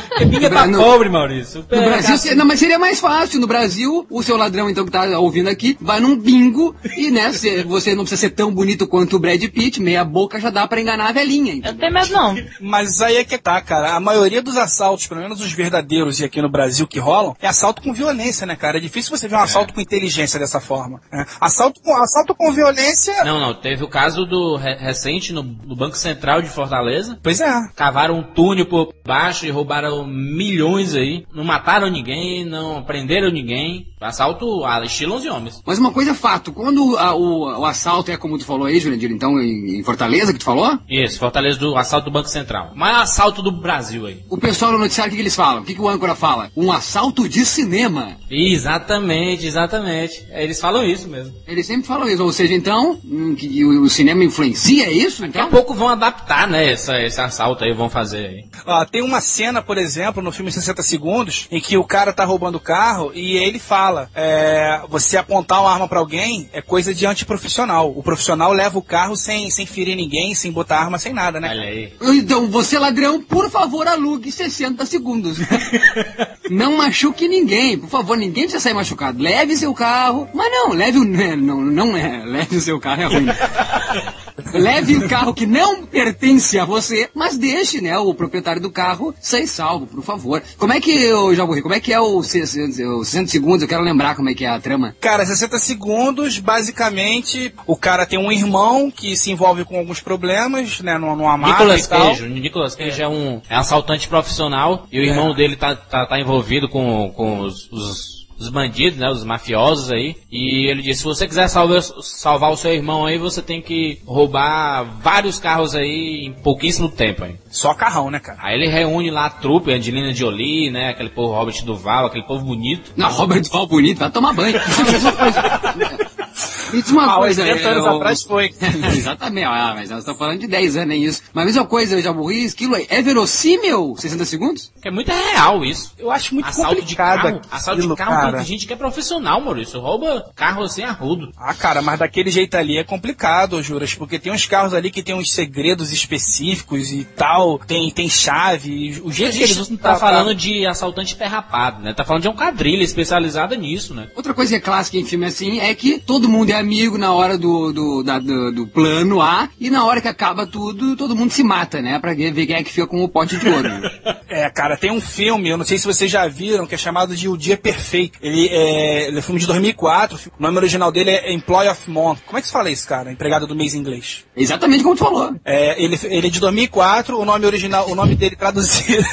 S3: Porque bingo é pra
S4: No-
S3: pobre, Maurício.
S4: No Brasil, se- não, mas seria mais fácil. No Brasil, o seu ladrão, então, que tá ouvindo aqui, vai num bingo e, né, se- você não precisa ser tão bonito quanto o Brad Pitt, meia boca já dá pra enganar a velhinha.
S9: Eu
S4: entendeu?
S9: não tenho medo, não.
S5: Mas aí é que tá, cara. A maioria dos assaltos, pelo menos os verdadeiros e aqui no Brasil que rolam, é assalto com violência, né, cara? É difícil você ver um assalto com inteligência dessa forma. né? Assalto, com, assalto com violência.
S3: Não, não. Teve o caso do re- recente no, no Banco Central de Fortaleza.
S5: Pois é.
S3: Cavaram um túnel por baixo e roubaram milhões aí. Não mataram ninguém, não prenderam ninguém. Assalto a estilo 11 homens.
S4: Mas uma coisa é fato, quando a- o, o assalto é como tu falou aí, Jurandir, então, em, em Fortaleza, que tu falou,
S3: Isso, Fortaleza do assalto do Banco Central. O maior assalto do Brasil aí.
S4: o pessoal no noticiário, o que, que eles falam? O que, que o âncora fala? Um assalto de cinema.
S3: Exatamente, exatamente. É, Eles falam isso mesmo.
S4: Eles sempre falam isso, ou seja, então, hum, que o, cinema influencia é isso?
S3: Daqui a
S4: Então?
S3: pouco vão adaptar, né, essa, esse assalto aí, vão fazer aí.
S5: Ó, tem uma cena, por exemplo, no filme 60 Segundos, em que o cara tá roubando o carro e ele fala: é, você apontar uma arma pra alguém é coisa de antiprofissional. O profissional leva o carro sem, sem ferir ninguém, sem botar arma, sem nada, né?
S3: Olha aí.
S4: Então, você ladrão, por favor, alugue 60 segundos. não machuque ninguém, por favor, ninguém precisa sair machucado. Leve seu carro, mas não, leve o. Não, não é, leve o seu carro, é ruim. leve o carro que não pertence a você, mas deixe, né, o proprietário do carro sair salvo, por favor. Como é que, eu já morri, como é que é o 60, o 60 segundos? Eu quero lembrar como é que é a trama.
S5: Cara, 60 segundos, basicamente, o cara tem um irmão que se envolve com alguns problemas, né, numa, máfia
S3: Nicolas
S5: e.
S3: Cage. O Nicolas Cage é, um, é um assaltante profissional e o irmão dele tá, tá, tá envolvido com, com os, os, os bandidos, né? Os mafiosos aí. E ele disse, se você quiser salvar, salvar o seu irmão aí, você tem que roubar vários carros aí em pouquíssimo tempo aí.
S5: Só carrão, né, cara?
S3: Aí ele reúne lá a trupe, Angelina Jolie, né? Aquele povo Robert Duval, aquele povo bonito.
S4: Não, Robert Val bonito, vai tomar banho. Me diz uma
S5: Ah,
S4: coisa.
S5: 80 anos
S4: é, o-
S5: atrás foi.
S4: Exatamente, ah, mas nós estamos falando de 10 anos, nem isso. Mas mesma coisa, eu já morri, esquilo aí. É verossímil 60 segundos?
S3: É muito real isso.
S5: Eu acho muito
S3: assalto de
S5: complicado
S3: carro, assalto de
S5: aquilo,
S3: carro
S5: cara.
S3: tem gente que é profissional, Maurício. Rouba carro sem arrudo.
S5: Ah, cara, mas daquele jeito ali é complicado, Juras, porque tem uns carros ali que tem uns segredos específicos e tal, tem, tem chave, o
S3: A
S5: jeito que eles
S3: não tá falando de assaltante perrapado, né? Tá falando de um quadrilha especializada nisso, né?
S4: Outra coisa que é clássica em filme assim é que todo mundo é amigo na hora do, do, da- do, do plano A e na hora que acaba tudo, todo mundo se mata, né? Pra ver quem é que fica com o pote de ouro.
S5: É, cara, tem um filme, eu não sei se vocês já viram, que é chamado de O Dia Perfeito. Ele é, ele é filme de 2004, o nome original dele é Employee of Month. Como é que se fala isso, cara? Empregado do mês em inglês.
S4: Exatamente como tu falou.
S5: É, ele, ele é de 2004, o nome original, o nome dele traduzido,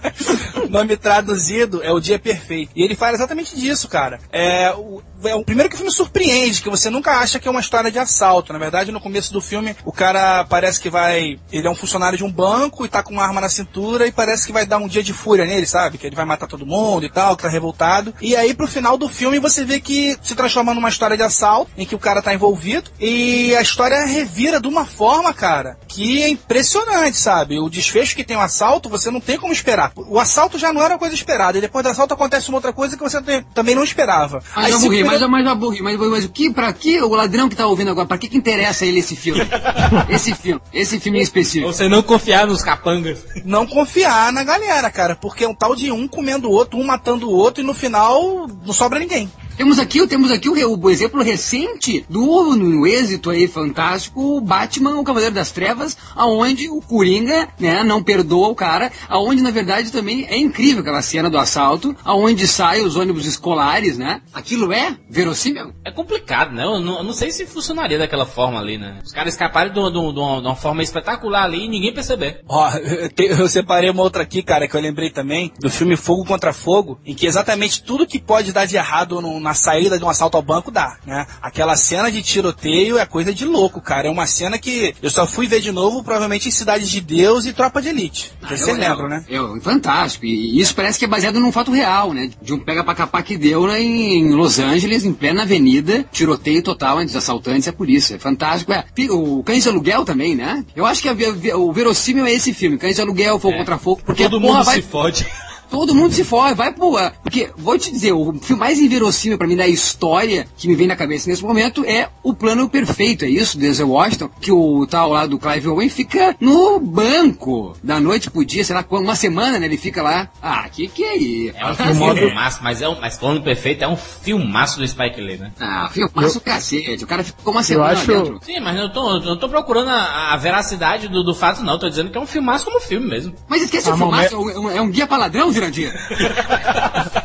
S5: o nome traduzido é O Dia Perfeito. E ele fala exatamente disso, cara. É o, é o primeiro que o filme surpreende, que você nunca acha que é uma história de assalto. Na verdade, no começo do filme, o cara parece que vai, ele é um funcionário de um banco e tá com uma arma na cintura e parece que vai dar um dia de fúria nele, sabe? Que ele vai matar todo mundo e tal, que tá revoltado. E aí pro final do filme você vê que se transforma numa história de assalto, em que o cara tá envolvido e a história revira de uma forma, cara, que é impressionante, sabe? O desfecho que tem o assalto, você não tem como esperar. O assalto já não era uma coisa esperada, e depois do assalto acontece uma outra coisa que você também não esperava.
S4: Mas
S5: Aí
S4: eu
S5: se
S4: morri, mas,
S5: primeiro-
S4: mas, eu morri, mas, mas o que, pra que o ladrão que tá ouvindo agora, pra que que interessa ele esse filme? esse filme, esse filme em específico.
S3: Você não confiar nos capangas.
S5: não confiar na galera, cara, porque é um tal de um comendo o outro, um matando o outro, e no final não sobra ninguém.
S4: Temos aqui, temos aqui o, o exemplo recente do no êxito aí fantástico, o Batman, o Cavaleiro das Trevas, aonde o Coringa, né, não perdoa o cara, aonde na verdade também é incrível aquela cena do assalto, aonde saem os ônibus escolares, né? Aquilo é verossímil?
S3: É complicado, né? Eu não, eu não sei se funcionaria daquela forma ali, né? Os caras escaparem de uma, de uma- de uma- forma espetacular ali e ninguém perceber.
S5: Ó, eu, te- eu separei uma outra aqui, cara, que eu lembrei também, do filme Fogo contra Fogo, em que exatamente tudo que pode dar de errado no- na saída de um assalto ao banco dá, né? Aquela cena de tiroteio é coisa de louco, cara. É uma cena que eu só fui ver de novo, provavelmente em Cidade de Deus e Tropa de Elite. Vocês
S4: Eu-
S5: lembram,
S4: eu-
S5: né?
S4: eu- fantástico. E isso parece que é baseado num fato real, né? De um pega pra capar que deu né, em Los Angeles, em plena avenida, tiroteio total entre os assaltantes e a polícia. É fantástico. É, o Cães de Aluguel também, né? Eu acho que a o verossímil é esse filme, Cães de Aluguel, Fogo
S3: É.
S4: contra Fogo, porque
S3: Todo
S4: porra,
S3: mundo
S4: vai,
S3: se fode.
S4: Todo mundo se for, vai pro. Porque, vou te dizer, o filme mais inverossímil pra mim da história que me vem na cabeça nesse momento é o plano perfeito, é isso, Denzel Washington, que o tal lá do Clive Owen fica no banco da noite pro dia, sei lá, uma semana, né? Ele fica lá. Ah, que que é isso?
S3: É um filmaço, mas é um, mas Plano Perfeito é um filmaço do Spike Lee, né?
S4: Ah, filmaço cacete. O cara ficou uma semana
S6: acho-
S4: dentro.
S3: Sim, mas eu tô, eu não tô procurando a, a veracidade do, do fato, não. Tô dizendo que é um filmaço como filme mesmo.
S4: Mas esquece
S6: Ah,
S4: o filmaço, é um, é um guia pra ladrão, Jurandir.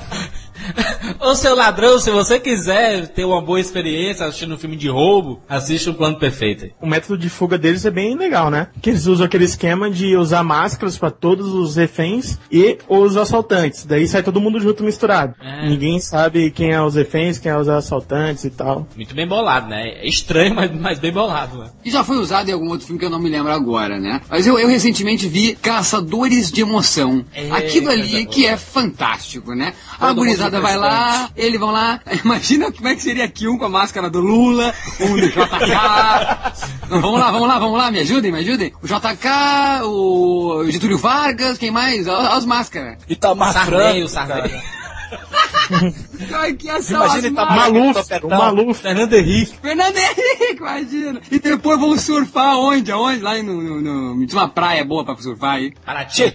S3: Ô seu ladrão, se você quiser ter uma boa experiência assistindo um filme de roubo, assiste um Plano Perfeito.
S6: O método de fuga deles é bem legal, né? Que eles usam aquele esquema de usar máscaras pra todos os reféns e os assaltantes. Daí sai todo mundo junto misturado.
S3: É.
S6: Ninguém sabe quem é os reféns, quem é os assaltantes e tal.
S3: Muito bem bolado, né? É estranho, mas, mas bem bolado, né?
S4: E já foi usado em algum outro filme que eu não me lembro agora, né? Mas eu, eu recentemente vi Caçadores de Emoção.
S3: É,
S4: Aquilo ali que é fantástico, né? A gurizada vai lá, eles vão lá. Imagina como é que seria aqui um com a máscara do Lula, um do JK. Não, vamos lá, vamos lá, vamos lá, me ajudem, me ajudem. O JK, o Getúlio Vargas, quem mais? Olha as máscaras.
S5: Itamar
S3: Sarney, Sarney.
S5: Imagina
S4: as
S5: Itamar
S4: máscaras.
S6: Maluf,
S5: topetão.
S6: o Maluf.
S3: Fernando Henrique.
S4: Fernando Henrique, imagina. E depois vão surfar onde? Aonde? Lá no, no, no- uma praia boa pra surfar aí.
S3: Paraty.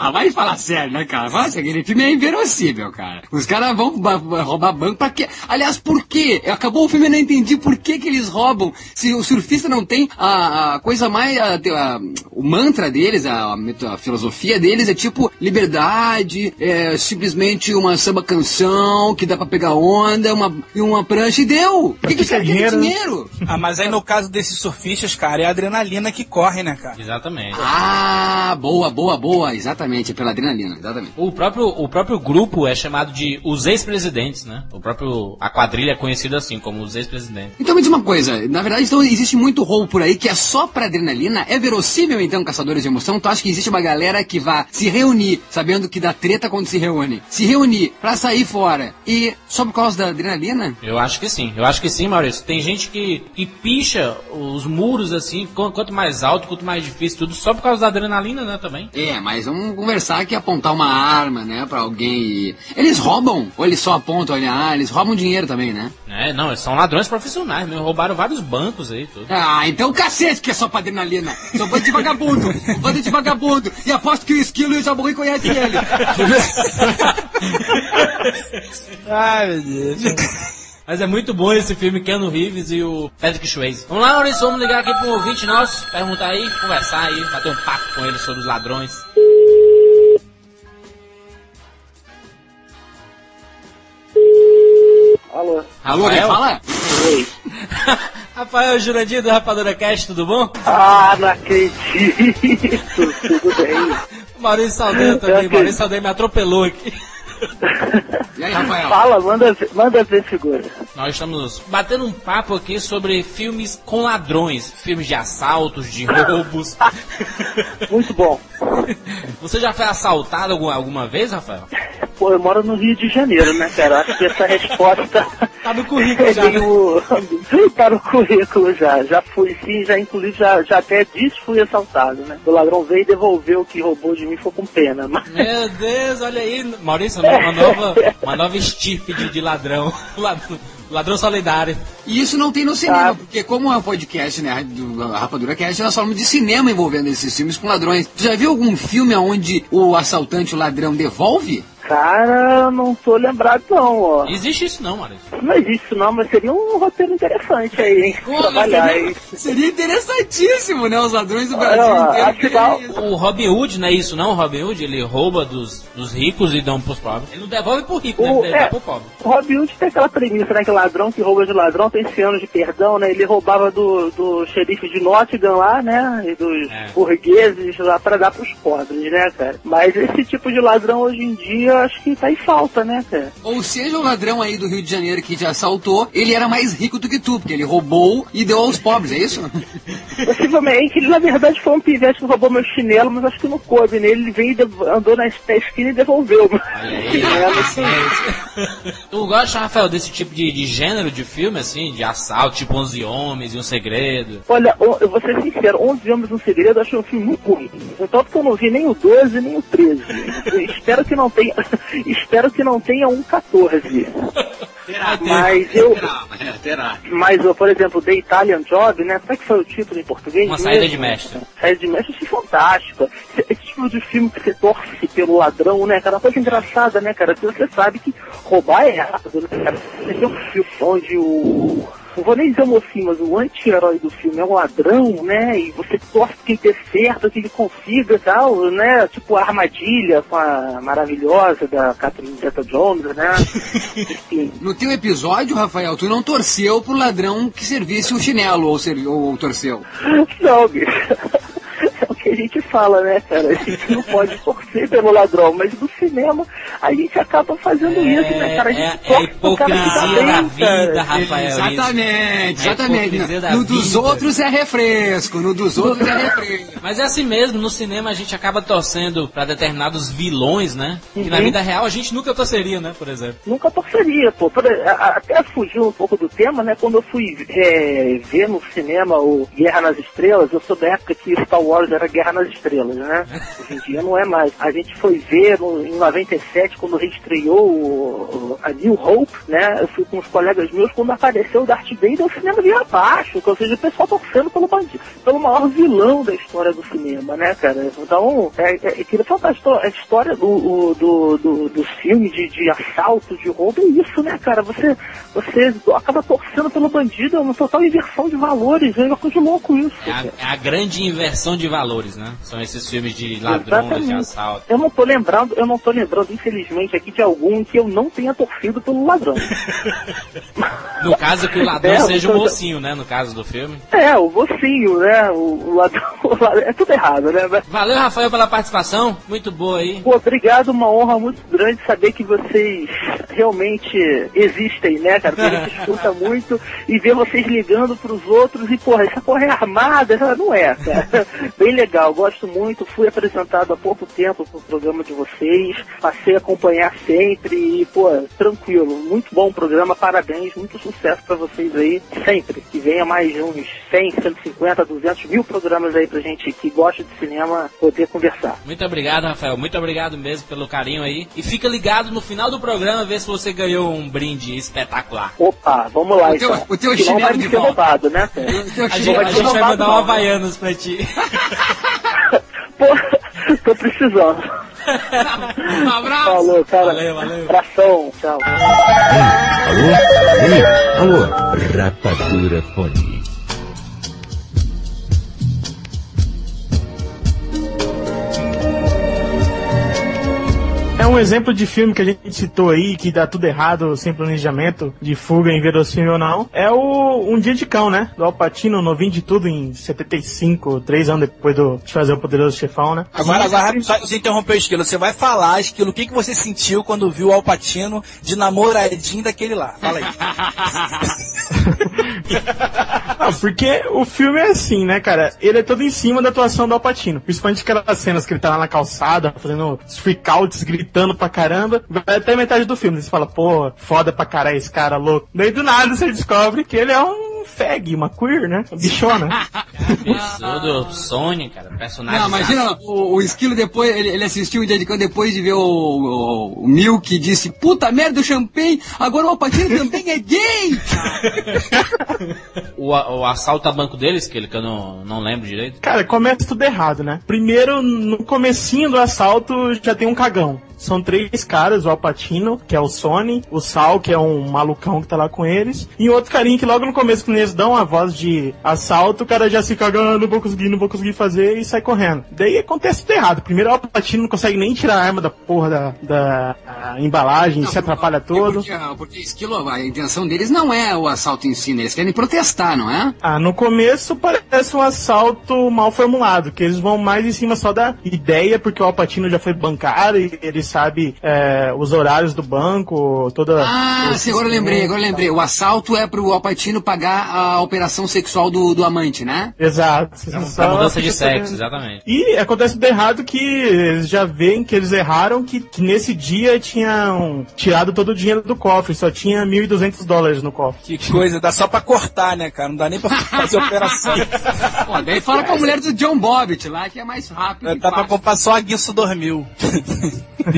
S4: Ah, vai falar sério, né, cara? Fala sério, aquele filme é inverossímil, cara. Os caras vão ba- ba- roubar banco pra quê? Aliás, por quê? Acabou o filme e eu não entendi por que que eles roubam. Se o surfista não tem a, a coisa mais... a- a- o mantra deles, a, a filosofia deles é tipo liberdade, é simplesmente uma samba canção que dá pra pegar onda, uma, e uma prancha e deu. Por que, que os caras querem
S6: dinheiro, né?
S4: dinheiro?
S5: Ah, mas aí no caso desses surfistas, cara, é a adrenalina que corre, né, cara?
S3: Exatamente.
S4: Ah, boa, boa, boa. Exatamente, é pela adrenalina, exatamente.
S3: O próprio, o próprio grupo é chamado de os ex-presidentes, né? O próprio, a quadrilha é conhecida assim, como os ex-presidentes.
S4: Então me diz uma coisa, na verdade então existe muito roubo por aí que é só pra adrenalina, é verossímil então, caçadores de emoção, tu acha que existe uma galera que vai se reunir, sabendo que dá treta quando se reúne, se reunir pra sair fora e só por causa da adrenalina?
S3: Eu acho que sim, eu acho que sim, Maurício. Tem gente que, que picha os muros assim, qu- quanto mais alto, quanto mais difícil, tudo só por causa da adrenalina, né, também.
S4: É, mas vamos conversar que apontar uma arma, né, pra alguém e... Eles roubam? Ou eles só apontam, olha, ah, eles roubam dinheiro também, né?
S3: É, não, eles são ladrões profissionais, mesmo, roubaram vários bancos aí, tudo.
S4: Ah, então cacete que é só pra adrenalina. São bando de vagabundo. Um bando de vagabundo. E aposto que o Esquilo e o Jabuí conhecem ele.
S5: Ai, meu Deus.
S3: Mas é muito bom esse filme, Keanu Reeves e o Patrick Swayze. Vamos lá, Maurício, vamos ligar aqui pro ouvinte nosso, perguntar aí, conversar aí, bater um papo com ele sobre os ladrões.
S9: Alô?
S4: Alô, quem
S3: Rafael?
S4: fala?
S9: Oi.
S3: Rafael Jurandir do Rapadura Cast, tudo bom?
S9: Ah, não acredito. Tudo bem?
S3: Maurício Saldanha também. Maurício Saldanha me atropelou aqui.
S4: E aí, Rafael?
S9: Fala, manda, manda ver figura.
S3: Nós estamos batendo um papo aqui sobre filmes com ladrões, filmes de assaltos, de roubos.
S9: Muito bom.
S3: Você já foi assaltado alguma, alguma vez, Rafael?
S9: Pô, eu moro no Rio de Janeiro, né, cara? Acho que essa resposta
S3: Tá no currículo já, né?
S9: tá no currículo já. Já fui sim, já inclusive já, já até disse fui assaltado, né? O ladrão veio e devolveu o que roubou de mim, foi com pena. Mas...
S3: Meu Deus, olha aí, Maurício, uma nova, uma nova estirpe de, de ladrão. Ladrão, ladrão solidário.
S4: E isso não tem no cinema,
S9: Ah.
S4: porque como é um podcast, né, do Rapadura Cast, nós falamos de cinema envolvendo esses filmes com ladrões. Tu já viu algum filme onde o assaltante, o ladrão, devolve?
S9: Cara, não tô lembrado não, ó.
S3: Existe isso não, Maurício.
S9: Não existe isso não, mas seria um roteiro interessante aí, hein? Trabalhar
S4: seria,
S9: aí.
S4: seria interessantíssimo, né? Os ladrões do
S9: Olha,
S4: Brasil inteiro.
S9: afinal-.
S3: O Robin Hood não é isso não, o Robin Hood, ele rouba dos, dos ricos e dão pros pobres. Ele não devolve pro rico, né?
S9: O-
S3: Ele dá
S9: é.
S3: pro pobre.
S9: O Robin Hood tem aquela premissa, né? Que ladrão que rouba de ladrão tem 100 anos de perdão, né? Ele roubava do, do xerife de Nottingham lá, né? E dos
S3: É.
S9: burgueses lá pra dar pros pobres, né, cara? Mas esse tipo de ladrão hoje em dia acho que tá em falta, né, cara?
S4: Ou seja, o ladrão aí do Rio de Janeiro que te assaltou, ele era mais rico do que tu, porque ele roubou e deu aos pobres, é isso?
S9: Possivelmente, ele na verdade foi um pivete que roubou meu chinelo, mas acho que não coube nele. Ele veio e andou na na esquina e devolveu. Assim.
S3: Tu gosta, Rafael, desse tipo de, de gênero de filme, assim, de assalto, tipo 11 Homens e um Segredo?
S9: Olha, eu vou ser sincero, 11 Homens um Segredo eu achei um filme muito ruim. Tanto que eu não vi nem o 12 nem o 13. Eu espero que não tenha, espero que não tenha um 14. Mas eu,
S4: terá.
S9: mas eu, por exemplo, The Italian Job, né? Como é que foi o título em português?
S3: Uma saída de mestre.
S9: Saída de mestre, achei fantástica. Esse, tipo de filme que você torce pelo ladrão, né, cara? Uma coisa engraçada, né, cara? Você sabe que roubar é errado, né, cara? Você tem um filme onde o. Não vou nem dizer o mocinho, mas o anti-herói do filme é um ladrão, né? E você torce que ele dê certo, que ele consiga e tal, né? Tipo a armadilha com a maravilhosa da Catherine Zeta-Jones, né? Enfim.
S4: No teu episódio, Rafael, tu não torceu pro ladrão que servisse o chinelo, ou, ser, ou torceu.
S9: Não, bicho. É que a gente fala, né, cara? A gente não pode torcer pelo ladrão, mas no cinema a gente acaba fazendo isso, né, cara? A gente
S3: é, é a
S9: torce que tá
S3: hipocrisia
S9: bem,
S3: da vida,
S9: cara.
S3: Rafael. isso.
S4: Exatamente, exatamente.
S3: da
S4: No dos
S3: vida.
S4: outros é refresco, no dos outros é refresco.
S3: Mas é assim mesmo, no cinema a gente acaba torcendo pra determinados vilões, né? Que na
S9: Uhum.
S3: vida real a gente nunca torceria, né, por exemplo.
S9: Nunca torceria, pô. A- a- Até fugiu um pouco do tema, né? Quando eu fui é, ver no cinema o Guerra nas Estrelas, eu sou da época que Star Wars era Guerra nas Estrelas, né? Hoje em dia não é mais. A gente foi ver no- em 97, quando reestreou o- a New Hope, né? Eu fui com os colegas meus, quando apareceu o Darth Vader, o cinema veio abaixo, ou seja, o pessoal torcendo pelo bandido, pelo maior vilão da história do cinema, né, cara? Então, é, é, é que fantástico. A história do, do, do, do filme de, de assalto, de roubo, é isso, né, cara? Você, você acaba torcendo pelo bandido, é uma total inversão de valores, é uma coisa de louco isso.
S3: É a, é a grande inversão de valores, né? São esses filmes de ladrões, de
S9: Exatamente.
S3: assalto.
S9: Eu não tô lembrando, eu não tô lembrando, infelizmente, aqui de algum que eu não tenha torcido pelo ladrão.
S3: No caso que o ladrão
S9: É,
S3: seja o
S9: então-
S3: mocinho, né? No caso do filme.
S9: é, o mocinho, né? O, o ladrão, o ladrão- é tudo errado, né? Mas,
S3: Valeu, Rafael, pela participação. Muito boa aí.
S9: Pô, obrigado, uma honra muito grande saber que vocês realmente existem, né, cara? Porque a gente escuta muito e vê vocês ligando pros outros e, porra, essa porra é armada, essa não é, cara. Bem legal, gosto muito, fui apresentado há pouco tempo pro programa de vocês, passei a acompanhar sempre e, pô, tranquilo, muito bom o programa, parabéns, muito sucesso pra vocês aí, sempre, que venha mais uns 100, 150, 200 mil programas aí pra gente que gosta de cinema poder conversar.
S3: Muito obrigado, Rafael. Muito obrigado mesmo pelo carinho aí. E fica ligado no final do programa, ver se você ganhou um brinde espetacular.
S9: Opa, vamos lá
S4: O teu-
S9: então.
S4: o teu chinelo
S9: vai
S4: de
S9: ser
S4: volta.
S9: roubado, né?
S4: O teu
S3: A gente, a
S9: vai
S3: gente vai mandar um Havaianas pra ti.
S9: Pô, tô precisando.
S4: Um abraço.
S9: Falou, cara.
S3: Valeu, valeu.
S9: Abração, tchau.
S1: Alô? Ei, alô? Rapadura Fone.
S6: É um exemplo de filme que a gente citou aí, que dá tudo errado, sem planejamento, de fuga inverossímil ou não. É o Um Dia de Cão, né? Do Alpatino, novinho de tudo, em 75, três anos depois do, de fazer o Poderoso Chefão, né?
S5: Agora, agora, só você interrompeu, Esquilo. Você vai falar, Esquilo, o que, que você sentiu quando viu o Alpatino de namoradinho daquele lá? Fala aí.
S6: Ah, porque o filme é assim, né, cara? Ele é todo em cima da atuação do Alpatino. Principalmente aquelas cenas que ele tá lá na calçada, fazendo os freakouts, gritando pra caramba. Vai até metade do filme. Você fala, pô, foda pra caralho esse cara louco. Daí do nada você descobre que ele é um fag, uma queer, né? Uma bichona.
S3: Absurdo. Sony, cara. Personagem.
S4: Não, imagina, o, o Esquilo depois, ele, ele assistiu o dedicando depois de ver o, o, o Milk e disse, puta merda, o champanhe, agora o Alpatino também é gay!
S3: O, o assalto a banco deles, que, ele, que eu não, não lembro direito.
S6: Cara, começa tudo errado, né? Primeiro, no comecinho do assalto, já tem um cagão. São três caras, o Alpatino, que é o Sony, o Sal, que é um malucão que tá lá com eles, e outro carinha que logo no começo, quando eles dão a voz de assalto, o cara já se caga, ah, não vou conseguir, não vou conseguir fazer, e sai correndo. Daí acontece tudo errado. Primeiro o Alpatino não consegue nem tirar a arma da porra da, da embalagem, se atrapalha todo.
S4: Porque, porque Esquilo, a intenção deles não é o assalto em si, né? Eles querem protestar, não é?
S6: Ah, no começo parece um assalto mal formulado, que eles vão mais em cima só da ideia, porque o Alpatino já foi bancário e eles sabe é, os horários do banco, toda.
S4: Ah, sim, agora eu lembrei, agora eu lembrei. O assalto é pro Alpatino pagar a operação sexual do, do amante, né?
S6: Exato.
S3: É
S6: Só
S3: uma mudança de sexo, exatamente.
S6: E acontece tudo errado que eles já veem que eles erraram, que, que nesse dia tinham tirado todo o dinheiro do cofre, só tinha 1.200 dólares no cofre.
S5: Que coisa, dá só pra cortar, né, cara? Não dá nem pra fazer operação.
S4: Pô, daí fala com a mulher do John Bobbitt lá, que é mais rápido. e
S5: Dá pra
S4: fácil.
S5: comprar só a Guiço dormiu.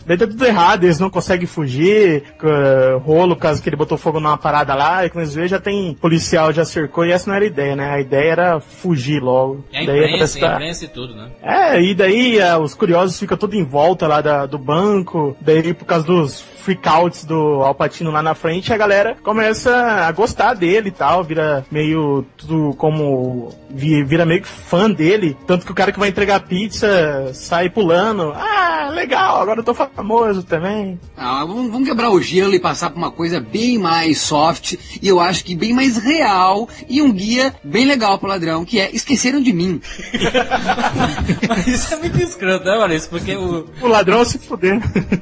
S6: Daí tá tudo errado, eles não conseguem fugir, uh, rolo, caso que ele botou fogo numa parada lá, e quando eles veem já tem policial, já cercou, e essa não era a ideia, né? A ideia era fugir logo.
S3: E a
S6: Daí
S3: imprensa,
S6: acontece
S3: a imprensa e tudo, né?
S6: É, e daí eh, os curiosos ficam tudo em volta lá da- do banco, daí por causa dos freakouts do Alpatino lá na frente, a galera começa a gostar dele e tal, vira meio tudo como. vi- vira meio que fã dele. Tanto que o cara que vai entregar pizza sai pulando. Ah, legal, agora eu tô famoso também.
S4: Ah, vamos, vamos quebrar o gelo e passar pra uma coisa bem mais soft e eu acho que bem mais real e um guia bem legal pro ladrão, que é Esqueceram de Mim.
S3: Isso é muito escroto, né, Maurício? Porque o.
S6: O ladrão se fuder.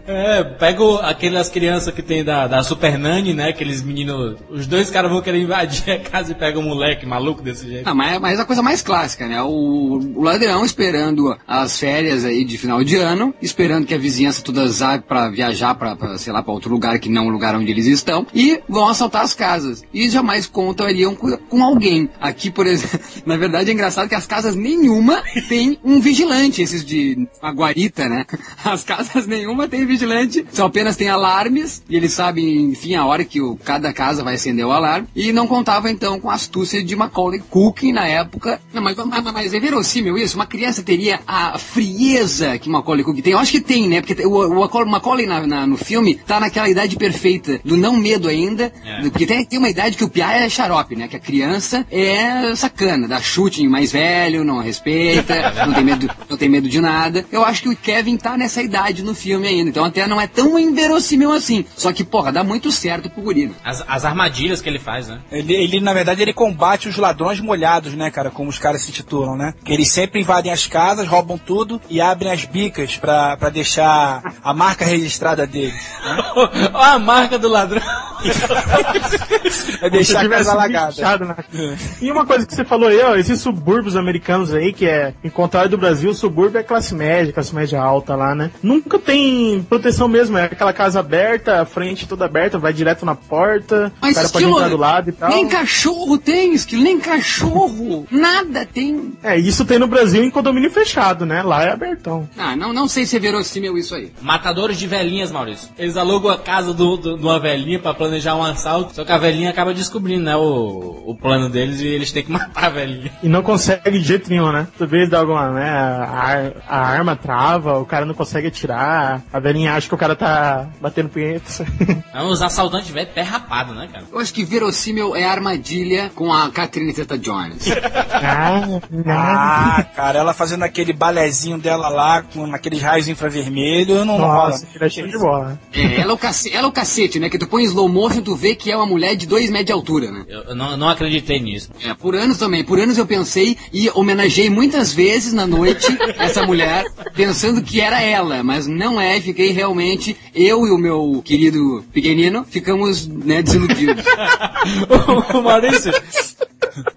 S3: É, pega o- aquelas crianças que tem da, da Super Nani, né? Aqueles meninos. Os dois caras vão querer invadir a casa e pega um moleque maluco desse jeito.
S4: Ah, mas, mas a coisa mais clássica, né? O, o ladrão esperando as férias aí de final de ano, esperando que a vizinhança toda zague pra viajar pra, sei lá, pra outro lugar que não o lugar onde eles estão, e vão assaltar as casas. E jamais contariam com, com alguém. Aqui, por exemplo, na verdade é engraçado que as casas nenhuma tem um vigilante, esses de a guarita, né? As casas nenhuma tem vigilante, só apenas tem alarmes, e eles sabem, enfim, a hora que o, cada casa vai acender o alarme, e não contava então com a astúcia de Macaulay Culkin na época. Não, mas, mas, mas é verossímil isso? Uma criança teria a frieza que Macaulay Culkin tem? Eu acho que tem, né? Porque o, o Macaulay- na- na- no filme tá naquela idade perfeita, do não medo ainda,
S3: É.
S4: do- porque tem, tem uma idade que o piá é xarope, né? Que a criança é sacana, dá chute em mais velho, não respeita, não tem medo, não tem medo de nada. Eu acho que o Kevin tá nessa idade no filme ainda, então até não é tão inverossímil assim. Só que, porra, dá muito certo pro guri. né?
S3: As, as armadilhas que ele faz, né?
S5: Ele, ele, na verdade, ele combate os ladrões molhados, né, cara? Como os caras se titulam, né? Que eles sempre invadem as casas, roubam tudo e abrem as bicas pra, pra deixar a marca registrada deles.
S3: Olha a marca do ladrão.
S5: É deixar a casa alagada.
S6: na- E uma coisa que você falou aí, ó, esses subúrbios americanos aí, que é, em contrário do Brasil, o subúrbio é classe média, classe média alta lá, né? Nunca tem proteção mesmo, é aquela casa aberta, a frente toda aberta, vai direto na porta, o
S4: Mas
S6: cara pode entrar do lado e tal.
S4: nem cachorro tem, Esquilo, nem cachorro. Nada tem.
S6: É, isso tem no Brasil em condomínio fechado, né? Lá é abertão.
S4: Ah, não, não sei se é verossímil isso aí.
S3: Matadores de velhinhas, Maurício. Eles alugam a casa do, do- de uma velhinha pra planejar um assalto. Só que a velhinha acaba descobrindo, né, o, o plano deles e eles têm que matar a velhinha.
S6: E não consegue de jeito nenhum, né? Toda vez dá alguma, né? A, a arma trava, o cara não consegue atirar, a velhinha acha que o cara tá batendo punheta.
S3: É uns assaltantes velhos pé rapado, né, cara?
S4: Eu acho que verossímil é a armadilha com a Catherine Zeta-Jones.
S6: ah,
S5: Ah, cara, ela fazendo aquele balezinho dela lá, com aqueles raios infravermelhos, não, não.
S6: Nossa, que é show de bola.
S4: É, ela é, o cacete, ela é o cacete, né? Que tu põe slow motion, tu vê que é uma mulher de dois metros de altura, né?
S3: Eu, eu não, não acreditei nisso.
S4: É, por anos também. Por anos eu pensei e homenageei muitas vezes na noite essa mulher, pensando que era ela, mas não é. Fiquei realmente, eu e o meu querido pequenino, ficamos, né, desiludidos.
S3: o, o Maurício.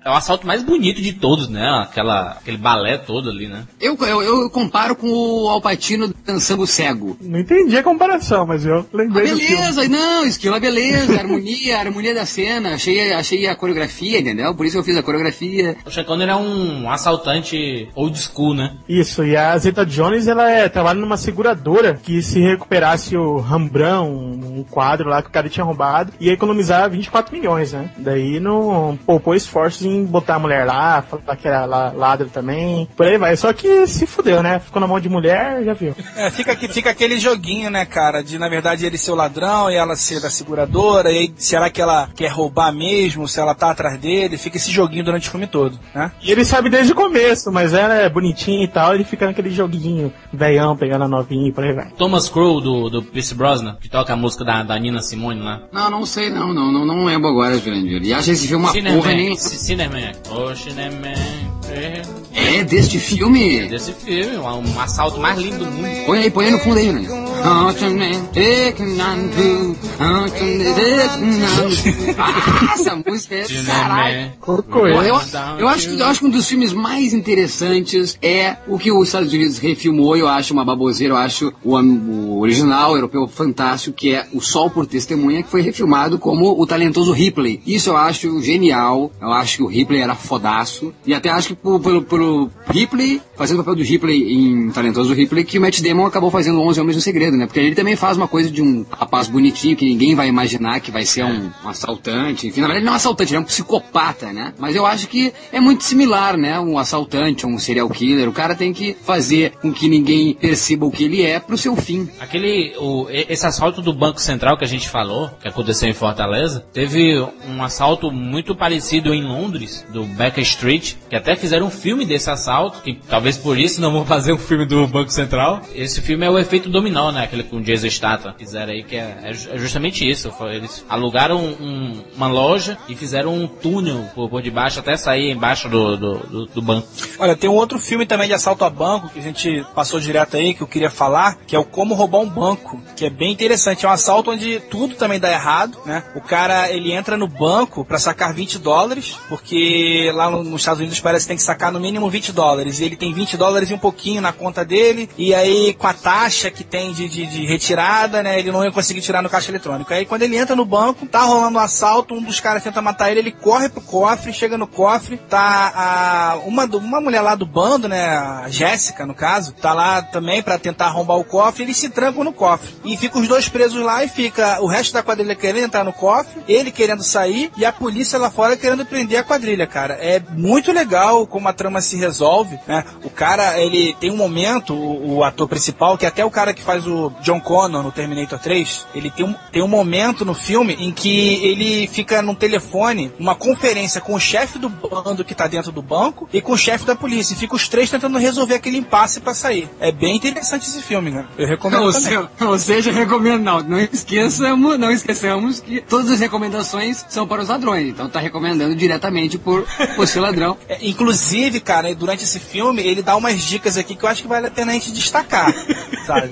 S3: É o assalto mais bonito de todos, né? Aquela, aquele balé todo ali, né?
S4: Eu, eu, eu comparo com o Alpatino dançando cego.
S6: Não entendi a comparação, mas eu
S4: Ah,
S6: lembrei do filme.
S4: beleza, não, esquilo, beleza, harmonia, harmonia da cena. Achei, achei a coreografia, entendeu? Por isso eu fiz a coreografia.
S3: O Sean Connery é um assaltante old school, né?
S6: Isso, e a Zeta Jones, ela é, trabalha numa seguradora que se recuperasse o Rembrandt, um, um quadro lá que o cara tinha roubado, ia economizar 24 milhões, né? Daí não poupou esforços em botar a mulher lá, falar que era la- ladra também, por aí vai. Só que se fudeu, né? Ficou na mão de mulher, já viu.
S5: É, fica, aqui- fica aquele joguinho, né, cara? De na verdade ele ser o ladrão e ela ser da seguradora. E aí, será que ela quer roubar mesmo? Se ela tá atrás dele? Fica esse joguinho durante o filme todo, né?
S6: E ele sabe desde o começo, mas ela é bonitinha e tal, ele fica naquele joguinho, veião, pegando a novinha e por aí vai.
S3: Thomas Crow, do, do Pierce Brosnan, que toca a música da, da Nina Simone lá.
S4: Não, não sei, não, não, não, não lembro agora, Jurandir. E acha esse filme uma porra nem.
S3: Cineman. Oh, Cineman. É
S4: É deste filme?
S3: Desse filme, um, um assalto mais lindo do mundo.
S4: Põe aí, põe aí no fundo aí, Jurandir. Ah, essa música é. Eu, eu, acho que, eu acho que um dos filmes mais interessantes é o que os Estados Unidos refilmou. Eu acho uma baboseira. Eu acho o, o original europeu fantástico, que é O Sol por Testemunha, que foi refilmado como o talentoso Ripley. Isso eu acho genial. Eu acho que o Ripley era fodaço. E até acho que pelo, pelo Ripley, fazendo o papel do Ripley em Talentoso Ripley, que o Matt Damon acabou fazendo 11 Homens no Segredo, né? Porque ele também faz uma coisa de um rapaz bonitinho que ninguém vai imaginar que vai ser um, um assaltante. Enfim, na verdade ele não é um assaltante, ele é um psicopata, né? Mas eu acho que é muito similar, né? Um assaltante, um serial killer. O cara tem que fazer com que ninguém perceba o que ele é pro seu fim.
S3: Aquele, o, esse assalto do Banco Central que a gente falou, que aconteceu em Fortaleza, teve um assalto muito parecido em Londres, do Baker Street, que até fizeram um filme desse assalto, que talvez por isso não vão fazer um filme do Banco Central. Esse filme é o efeito dominó, né? Aquele com Jason Statham fizeram aí, que é, é é justamente isso. Eles alugaram um- uma loja e fizeram um túnel por, por debaixo, até sair embaixo do, do, do- do banco.
S5: Olha, tem um outro filme também de assalto a banco que a gente passou direto aí, que eu queria falar, que é o Como Roubar um Banco, que é bem interessante. É um assalto onde tudo também dá errado, né? O cara, ele entra no banco pra sacar 20 dólares, porque lá no- nos Estados Unidos parece que tem que sacar no mínimo 20 dólares. E ele tem 20 dólares e um pouquinho na conta dele, e aí com a taxa que tem de, de, de retirada, né? Ele não ia conseguir tirar no caixa eletrônico. Aí quando ele entra no banco, tá rolando um assalto, um dos caras tenta matar ele, ele corre pro cofre, chega no cofre, tá a, uma, uma mulher lá do bando, né? A Jéssica, no caso, tá lá também pra tentar arrombar o cofre, eles se trancam no cofre. E fica os dois presos lá e fica o resto da quadrilha querendo entrar no cofre, ele querendo sair e a polícia lá fora querendo prender a quadrilha, cara. É muito legal como a trama se resolve, né? O cara, ele tem um momento, o, o ator principal, que até o cara que faz o John Connor no Terminator 3, ele tem um, tem um momento no filme em que ele fica num telefone, numa conferência com o chefe do bando que tá dentro do banco e com o chefe da polícia. E fica os três tentando resolver aquele impasse pra sair. É bem interessante esse filme, cara. Eu recomendo
S4: Ou,
S5: também.
S4: se- ou seja, recomendo não. Não esqueçamos, não esqueçamos que todas as recomendações são para os ladrões. Então tá recomendando diretamente por, por ser ladrão.
S5: É, inclusive, cara, durante esse filme, ele dá umas dicas aqui que eu acho que vale a pena a gente destacar, sabe?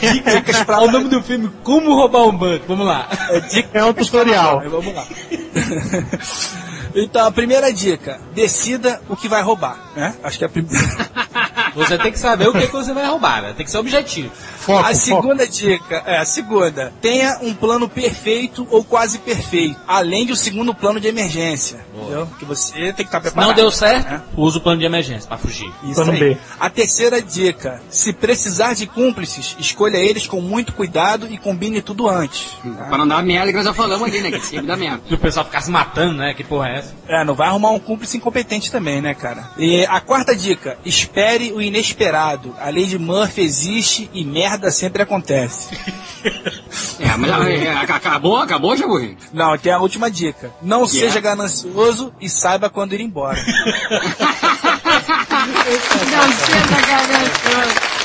S5: Dicas pra...
S3: o nome do filme, Como Roubar um Banco. Vamos lá.
S5: É, dicas
S6: É um tutorial.
S5: Vamos lá. Então, a primeira dica, decida o que vai roubar, né? Acho que é a primeira.
S3: Você tem que saber o que, que você vai roubar, né? Tem que ser objetivo.
S6: Foco,
S5: a
S6: foco.
S5: segunda dica é a segunda. Tenha um plano perfeito ou quase perfeito, além do segundo plano de emergência. Entendeu? Que você tem que estar preparado.
S3: Não deu certo,
S5: né?
S3: usa o plano de emergência pra fugir.
S5: Isso
S6: Plano
S5: aí.
S6: B.
S5: A terceira dica: se precisar de cúmplices, escolha eles com muito cuidado e combine tudo antes.
S4: Para não dar merda que nós já falamos ali, né? Que sempre dá merda.
S3: Se o pessoal ficar se matando, né? Que porra é essa?
S5: É, não vai arrumar um cúmplice incompetente também, né, cara? E a quarta dica: espere o inesperado. A lei de Murphy existe e merda sempre acontece.
S4: É, mas é, acabou, acabou, Jaburri?
S5: Não, tem a última dica: não
S4: Que
S5: seja
S4: é?
S5: ganancioso e saiba quando ir embora.
S4: Não seja ganancioso.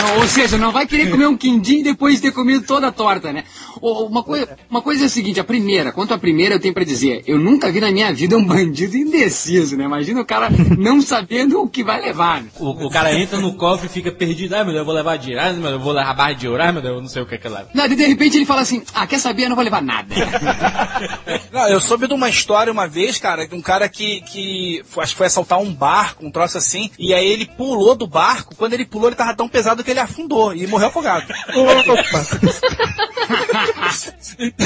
S4: Não, ou seja, não vai querer comer um quindim depois de ter comido toda a torta, né? Uma coisa, uma coisa é a seguinte, a primeira, quanto à primeira eu tenho pra dizer, eu nunca vi na minha vida um bandido indeciso, né? Imagina o cara não sabendo o que vai levar. né?
S3: O, o cara entra no cofre e fica perdido. Ai, meu Deus, eu vou levar dinheiro. Ai, meu Deus, eu vou levar barra de ouro. Ai, meu Deus, eu não sei o que é que leva.
S4: Não, de de repente ele fala assim, ah, quer saber, eu não vou levar nada.
S5: Não, eu soube de uma história uma vez, cara, de um cara que, que acho que foi assaltar um barco, um troço assim, e aí ele pulou do barco. Quando ele pulou, ele tava tão pesado que ele afundou e morreu afogado.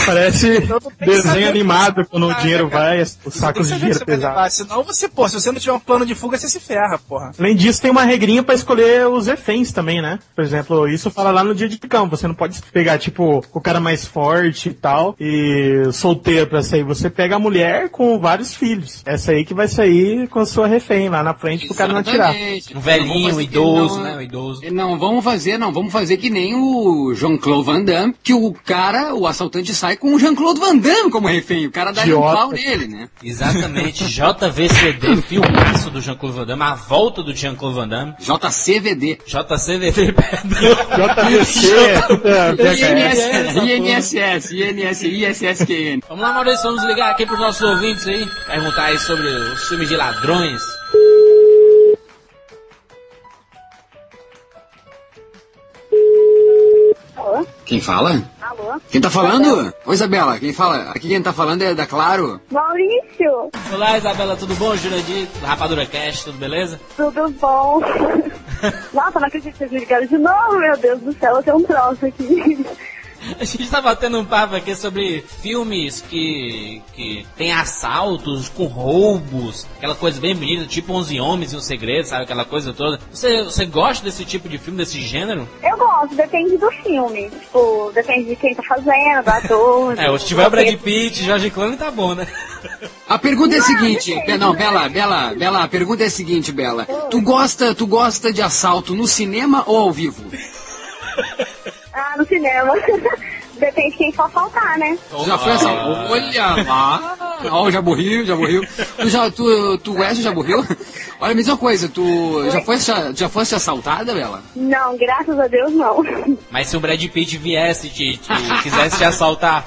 S6: Parece desenho animado quando o
S5: Ah,
S6: dinheiro
S5: né, cara?
S6: vai, os sacos de dinheiro
S5: levar, Senão você, pô, se você não tiver um plano de fuga, você se ferra, porra.
S6: Além disso, tem uma regrinha pra escolher os reféns também, né? Por exemplo, isso fala lá no dia de campo. Você não pode pegar, tipo, o cara mais forte e tal, e solteiro pra sair. Você pega a mulher com vários filhos. Essa aí que vai sair com a sua refém lá na frente pro cara não atirar.
S4: Exatamente.
S3: Um velhinho, um idoso,
S4: não-
S3: né? Um idoso.
S4: Não vamos fazer, não vamos fazer que nem o Jean-Claude Van Damme, que o cara, o assaltante sai com o Jean-Claude Van Damme como refém. O cara dá um pau nele, né?
S3: Exatamente. JVCD, filmaço do Jean-Claude Van Damme. A volta do Jean-Claude Van Damme.
S4: JCVD.
S3: JCVD, perdão.
S6: JVC,
S4: INSS, INSS, INSS, ISSQN.
S3: Vamos lá, Maurício, vamos ligar aqui pros nossos ouvintes aí. Perguntar aí sobre os filmes de ladrões.
S4: Quem fala?
S10: Alô?
S4: Quem tá falando? Oi, Isabela, quem fala? Aqui quem tá falando é da Claro.
S10: Maurício,
S3: Olá, Isabela, tudo bom? Jurandir, Rapadura Cast, tudo beleza?
S10: tudo bom? Nossa, não acredito que vocês me ligaram de novo, meu Deus do céu, eu tenho um troço aqui.
S3: A gente tá batendo um papo aqui sobre filmes que, que tem assaltos com roubos, aquela coisa bem bonita, tipo 11 Homens e um Segredo, sabe? Aquela coisa toda. Você, você gosta desse tipo de filme, desse gênero?
S10: Eu gosto, depende do filme. Tipo, depende de quem tá fazendo, do ator.
S3: É, se tiver o Brad Pitt, George Clooney, tá bom, né?
S4: A pergunta é a seguinte, Be- não, Bela, Bela, Bela, a pergunta é a seguinte, Bela. Tu gosta, tu gosta de assalto no cinema ou ao vivo?
S10: Ah, no cinema. Depende de quem for faltar, né?
S4: Tu já foi assaltado? Olha lá! Ó, já morreu, já morreu. Tu já, tu, tu Wesley já morreu? Olha, a mesma coisa, tu já foste, já foste assaltada, Bela?
S10: Não, graças a Deus não.
S3: Mas se o Brad Pitt viesse te, te quisesse te assaltar,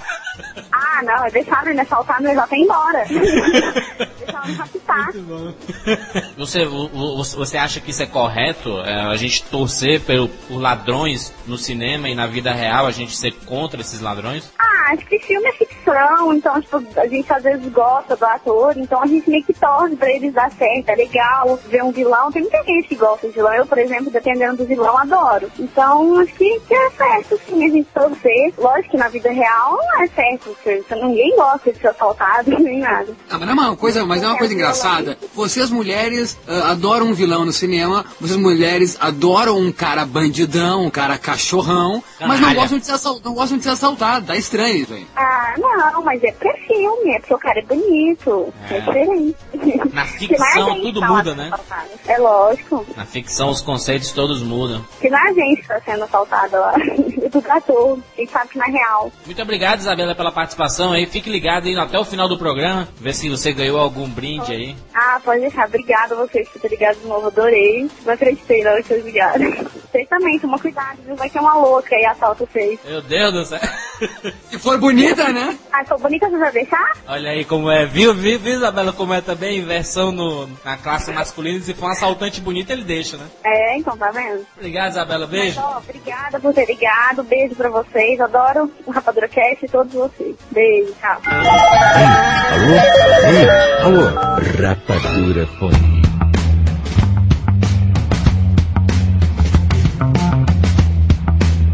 S10: Ah, não, é deixar ele assaltar, mas já tá embora. Deixar raptar.
S3: você, o- o- você acha que isso é correto? É, a gente torcer pelo, por ladrões no cinema e na vida real, a gente ser contra esses ladrões?
S10: Ah, acho que filme é ficção, então, tipo, a gente às vezes gosta do ator, então a gente meio que torce pra eles dar certo, é legal ver um vilão. Tem muita gente que gosta de vilão. Eu, por exemplo, dependendo do vilão, adoro. Então, acho que, que é certo, sim, a gente torcer. Lógico que na vida real não é certo, porque ninguém gosta de ser assaltado, nem nada.
S4: Ah, mas não é uma coisa, mas é uma coisa engraçada. Vocês mulheres ah, adoram um vilão no cinema, vocês mulheres adoram um cara bandidão, um cara cachorrão, mas não gostam de ser assaltados, não gostam de ser assaltados. Tá estranho isso aí.
S10: Ah, não, mas é porque é filme, é porque o cara é bonito. É,
S3: É.
S10: diferente.
S3: Na ficção tudo muda, né?
S10: assaltada. É lógico.
S3: Na ficção os conceitos todos mudam.
S10: Que não é a gente que tá sendo assaltada lá. É do ator. A gente sabe que na real.
S3: Muito obrigado, Isabela, pela participação aí. Fique ligado aí até o final do programa, ver se você ganhou algum brinde aí.
S10: Ah, pode deixar. Obrigada a vocês por ter ligado de novo. Adorei. Não acreditei na hora que vocês ligaram. Vocês também, tomam cuidado, viu? Vai ter uma louca e assalta vocês.
S3: Meu Deus do céu.
S4: Se for bonita, né?
S10: Ah, sou bonita, você vai deixar?
S3: Olha aí como é. Viu, viu, viu Isabela, como é também inversão no, na classe masculina. Se for um assaltante bonito, ele deixa, né?
S10: É, então tá vendo?
S3: Obrigado, Isabela. Beijo.
S10: Mas, ó, obrigada por ter ligado. Beijo pra vocês. Adoro o Rapadura Cast e todos vocês. Beijo, tchau.
S1: Alô? Ei, alô? Rapadura Fone.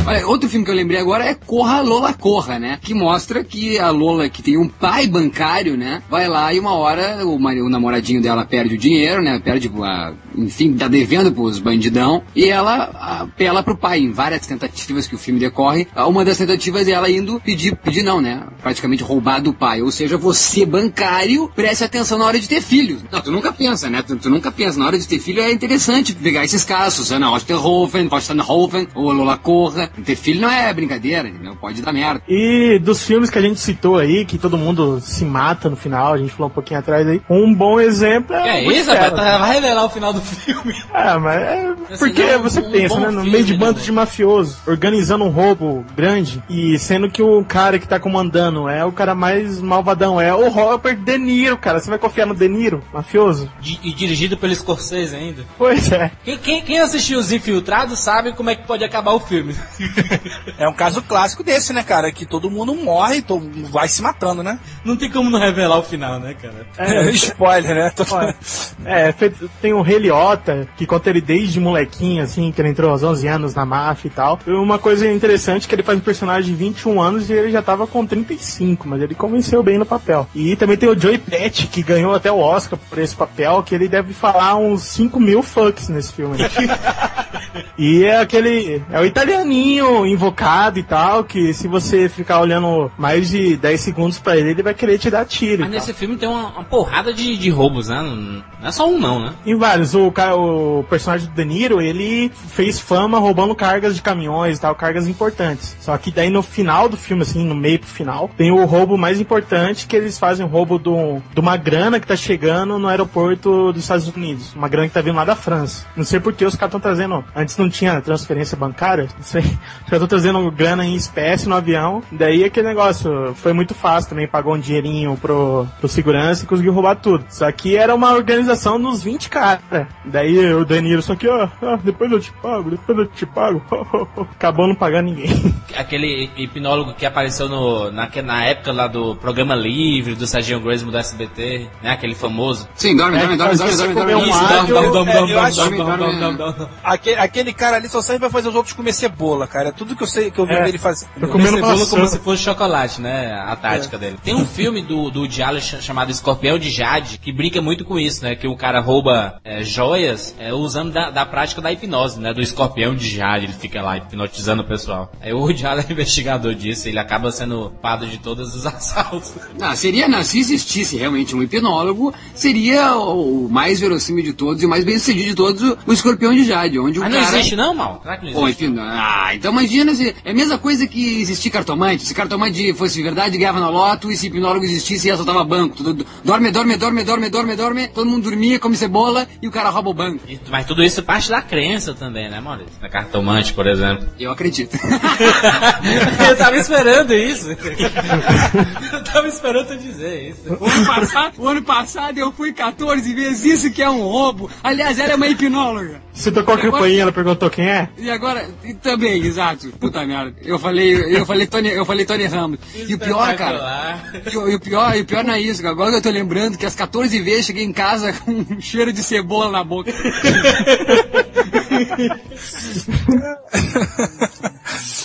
S4: Olha, outro filme que eu lembrei agora é Corra Lola Corra, né? Que mostra que a Lola, que tem um pai bancário, né? Vai lá e uma hora o, o namoradinho dela perde o dinheiro, né? Perde, a, enfim, tá devendo pros bandidão. E ela apela pro pai em várias tentativas que o filme decorre. Uma das tentativas é ela indo pedir, pedir não, né? Praticamente roubar do pai. Ou seja, você bancário, preste atenção na hora de ter filhos. Não, tu nunca pensa, né? Tu, tu nunca pensa. Na hora de ter filho é interessante pegar esses casos. Susana Osterhofen, Osterhofen, ou Lola Corra. Ter filho não é brincadeira, entendeu? Pode dar merda.
S6: E dos filmes que a gente citou aí, que todo mundo se mata no final, a gente falou um pouquinho atrás aí, um bom exemplo é.
S3: É isso, rapaz? Vai revelar o final do filme.
S6: É, mas é
S3: Assim,
S6: porque
S3: não,
S6: você
S3: um
S6: pensa, né? No
S3: filme,
S6: meio de
S3: né,
S6: bando
S3: velho?
S6: de mafioso, organizando um roubo grande, e sendo que o cara que tá comandando é o cara mais malvadão, é o Robert De Niro, cara. Você vai confiar no De Niro, mafioso?
S3: E dirigido pelo Scorsese ainda.
S6: Pois é.
S3: Quem, quem, quem assistiu Os Infiltrados sabe como é que pode acabar o filme.
S5: É um caso clássico desse, né, cara? Que todo mundo morre, todo mundo vai se matando, né?
S3: Não tem como não revelar o final, né, cara?
S6: É,
S5: Spoiler, né?
S6: Olha, É, tem o Rei Liotta, que conta ele desde molequinho, assim, que ele entrou aos 11 anos na máfia e tal. E uma coisa interessante é que ele faz um personagem de 21 anos e ele já tava com 35, mas ele convenceu bem no papel. E também tem o Joey Pesci, que ganhou até o Oscar por esse papel, que ele deve falar uns 5 mil fucks nesse filme. e é aquele, é o italianinho invocado e tal, que se você ficar olhando mais de 10 segundos pra ele, ele vai querer te dar tiro.
S3: Mas nesse filme tem uma, uma porrada de, de roubos, né? Não, é só um não, né?
S6: Em vários. O, cara, o personagem do De Niro, ele fez fama roubando cargas de caminhões e tal, cargas importantes. Só que daí no final do filme, assim, no meio pro final, tem o roubo mais importante, que eles fazem o roubo do, de uma grana que tá chegando no aeroporto dos Estados Unidos. Uma grana que tá vindo lá da França. Não sei por que os caras estão trazendo Antes não tinha transferência bancária. Já tô trazendo grana em espécie no avião. Daí aquele negócio foi muito fácil também. Pagou um dinheirinho pro, pro segurança e conseguiu roubar tudo. Só que era uma organização nos 20 caras. Daí o Danilo, só que, ó, ó, depois eu te pago, depois eu te pago. Acabou não pagando ninguém.
S3: Aquele hipnólogo que apareceu no, na, na época lá do programa livre, do Serginho Grosmo do SBT, né? Aquele famoso.
S4: Sim, dorme, dorme, dorme, dorme, dorme, dorme.
S3: Isso,
S6: um
S3: dorme,
S6: áudio,
S3: dorme, dorme,
S5: é,
S3: dorme,
S5: eu acho-
S3: dorme, dorme, dorme, dorme, dorme.
S5: Aquele, aquele cara ali só serve pra fazer os outros comer cebola, cara. É tudo que eu sei que eu vi
S6: É.
S5: dele fazer.
S3: Comer cebola
S6: maçã.
S3: como se fosse chocolate, né? A tática dele. Tem um filme do, do Diallo ch- chamado Escorpião de Jade que brinca muito com isso, né? Que o cara rouba é, joias é, usando da, da prática da hipnose, né? Do escorpião de Jade. Ele fica lá hipnotizando o pessoal. Aí o Diallo é investigador disso, ele acaba sendo padre de todos os assaltos.
S4: Não, seria, não, se existisse realmente um hipnólogo, seria o mais verossímil de todos e o mais bem sucedido de todos, o, o escorpião de Jade, onde o
S3: não
S4: cara...
S3: existe não, mal? Será que não existe?
S4: enfim, ah, então imagina se. É a mesma coisa que existir cartomante. Se cartomante fosse verdade, ganhava na loto, e se hipnólogo existisse, ia soltava banco. Tudo, dorme, dorme, dorme, dorme, dorme, dorme. Todo mundo dormia, come cebola e o cara rouba o banco.
S3: E- Mas tudo isso parte da crença também, né, Maurício? Da cartomante, por exemplo.
S4: Eu acredito.
S3: Eu tava esperando isso. Eu tava esperando tu dizer isso.
S4: O ano, passado, o ano passado eu fui 14 vezes, isso que é um roubo. Aliás, ela é uma hipnóloga.
S6: Você tocou a campainha, ela perguntou quem é?
S4: E agora, e também, exato. Puta merda. Eu falei, eu falei Tony, eu falei Tony Ramos. E o pior, cara, e o, e o pior, e o pior não é isso. Agora eu tô lembrando que às 14 vezes cheguei em casa com um cheiro de cebola na boca.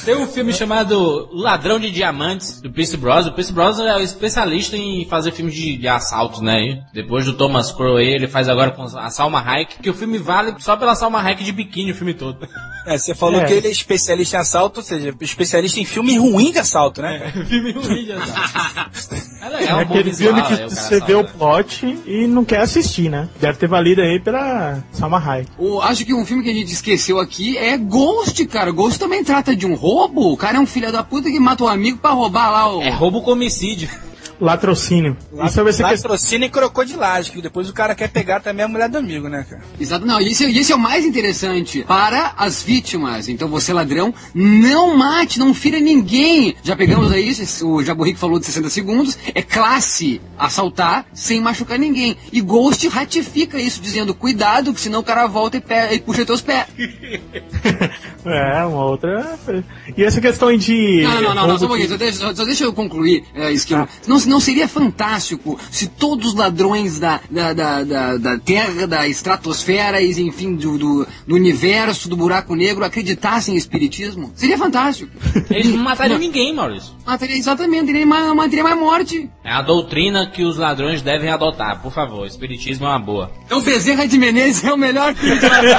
S3: Tem um filme chamado Ladrão de Diamantes, do Pierce Brosnan. O Pierce Brosnan é o especialista em fazer filmes de, de assaltos, né? E depois do Thomas Crowe, ele faz agora com a Salma Hayek, que o filme vale só pela Salma Hayek de biquíni o filme todo.
S5: É, você falou
S6: É.
S5: que ele é especialista em assalto, ou seja, especialista em filme ruim de assalto, né?
S3: filme ruim de assalto. É legal,
S6: É
S3: um bom
S6: aquele
S3: visual,
S6: filme que
S3: cara
S6: você vê o plot e não quer assistir, né? Deve ter valido aí pela Salma Hayek.
S4: O- acho que um filme que a gente esqueceu aqui é Ghost, cara. Ghost também trata de um roubo. O cara é um filho da puta que mata um amigo pra roubar lá o.
S3: É roubo com homicídio.
S6: Latrocínio. Isso vai ser questão.
S5: Latrocínio e crocodilagem, que depois o cara quer pegar também a mulher do amigo, né, cara?
S4: Exato, não, e esse, e esse é o mais interessante para as vítimas. Então você, ladrão, não mate, não fira ninguém. Já pegamos aí, o Jaburrico falou de 60 segundos, é classe assaltar sem machucar ninguém. E Ghost ratifica isso, dizendo, cuidado, que senão o cara volta e, pe- e puxa teus pés.
S6: É, uma outra. E essa questão de.
S4: Não, não, não, não, só um pouquinho,
S6: que-
S4: só deixa, só- deixa eu concluir, é, Esquilo. Não, não seria fantástico se todos os ladrões da, da, da, da, da Terra, da estratosfera, e, enfim, do, do, do universo, do buraco negro, acreditassem em espiritismo? Seria fantástico.
S3: Eles não matariam ninguém, Maurício.
S4: Mataria, exatamente, teria mais, mais- teria mais morte.
S3: É a doutrina que os ladrões devem adotar, por favor. Espiritismo é uma boa.
S4: Então Bezerra de Menezes é o melhor ladrão.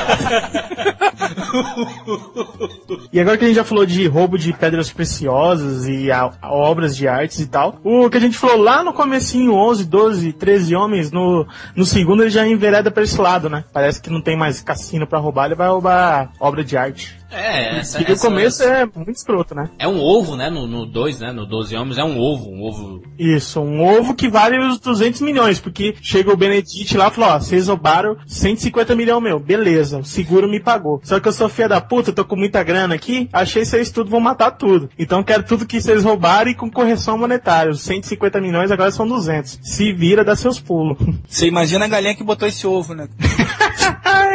S6: E agora que a gente já falou de roubo de pedras preciosas e a- a obras de artes e tal, o que a gente falou lá no comecinho, 11, 12, 13 homens, no, no segundo ele já envereda pra esse lado, né? Parece que não tem mais cassino pra roubar, ele vai roubar obra de arte.
S3: É, essa,
S6: E no
S3: essa-
S6: começo é muito escroto, né?
S3: É um ovo, né? No 2, né? No 12 homens é um ovo. Um ovo.
S6: Isso, um ovo que vale os 200 milhões, porque chega o Benedict lá e falou, ó, vocês roubaram 150 milhões meu, beleza, o seguro me pagou. Só que eu sou filha da puta, tô com muita grana aqui, achei vocês tudo, vão matar tudo. Então quero tudo que vocês roubaram e com correção monetária. Os 150 milhões agora são 200. Se vira, dá seus pulos.
S5: Você imagina a galinha que botou esse ovo, né?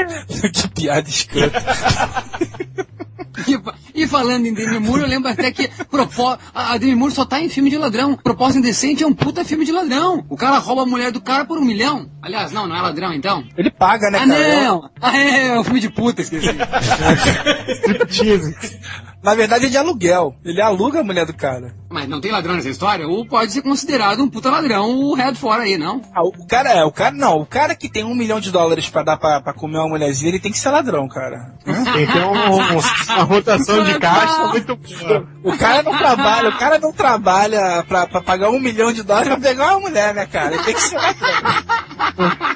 S5: que piada escrota.
S4: E, fa- e falando em Demi Moore, eu lembro até que propó- a a Demi Moore só tá em filme de ladrão. Propósito Indecente é um puta filme de ladrão. O cara rouba a mulher do cara por um milhão. Aliás, não, não é ladrão então.
S5: Ele paga, né,
S4: Ah,
S5: cara?
S4: não! Ah, é, é um filme de puta, esqueci.
S6: Striptease.
S5: Na verdade é de aluguel. Ele aluga a mulher do cara.
S4: Mas não tem ladrão nessa história? Ou pode ser considerado um puta ladrão o Red fora aí, não?
S5: Ah, o cara é, o cara não, o cara que tem um milhão de dólares pra dar pra, pra comer uma mulherzinha, ele tem que ser ladrão, cara.
S6: Tem que ter um- um- uma rotação de caixa muito boa.
S5: O cara não trabalha, o cara não trabalha pra, pra pagar um milhão de dólares pra pegar uma mulher, né, cara? Ele tem que ser ladrão.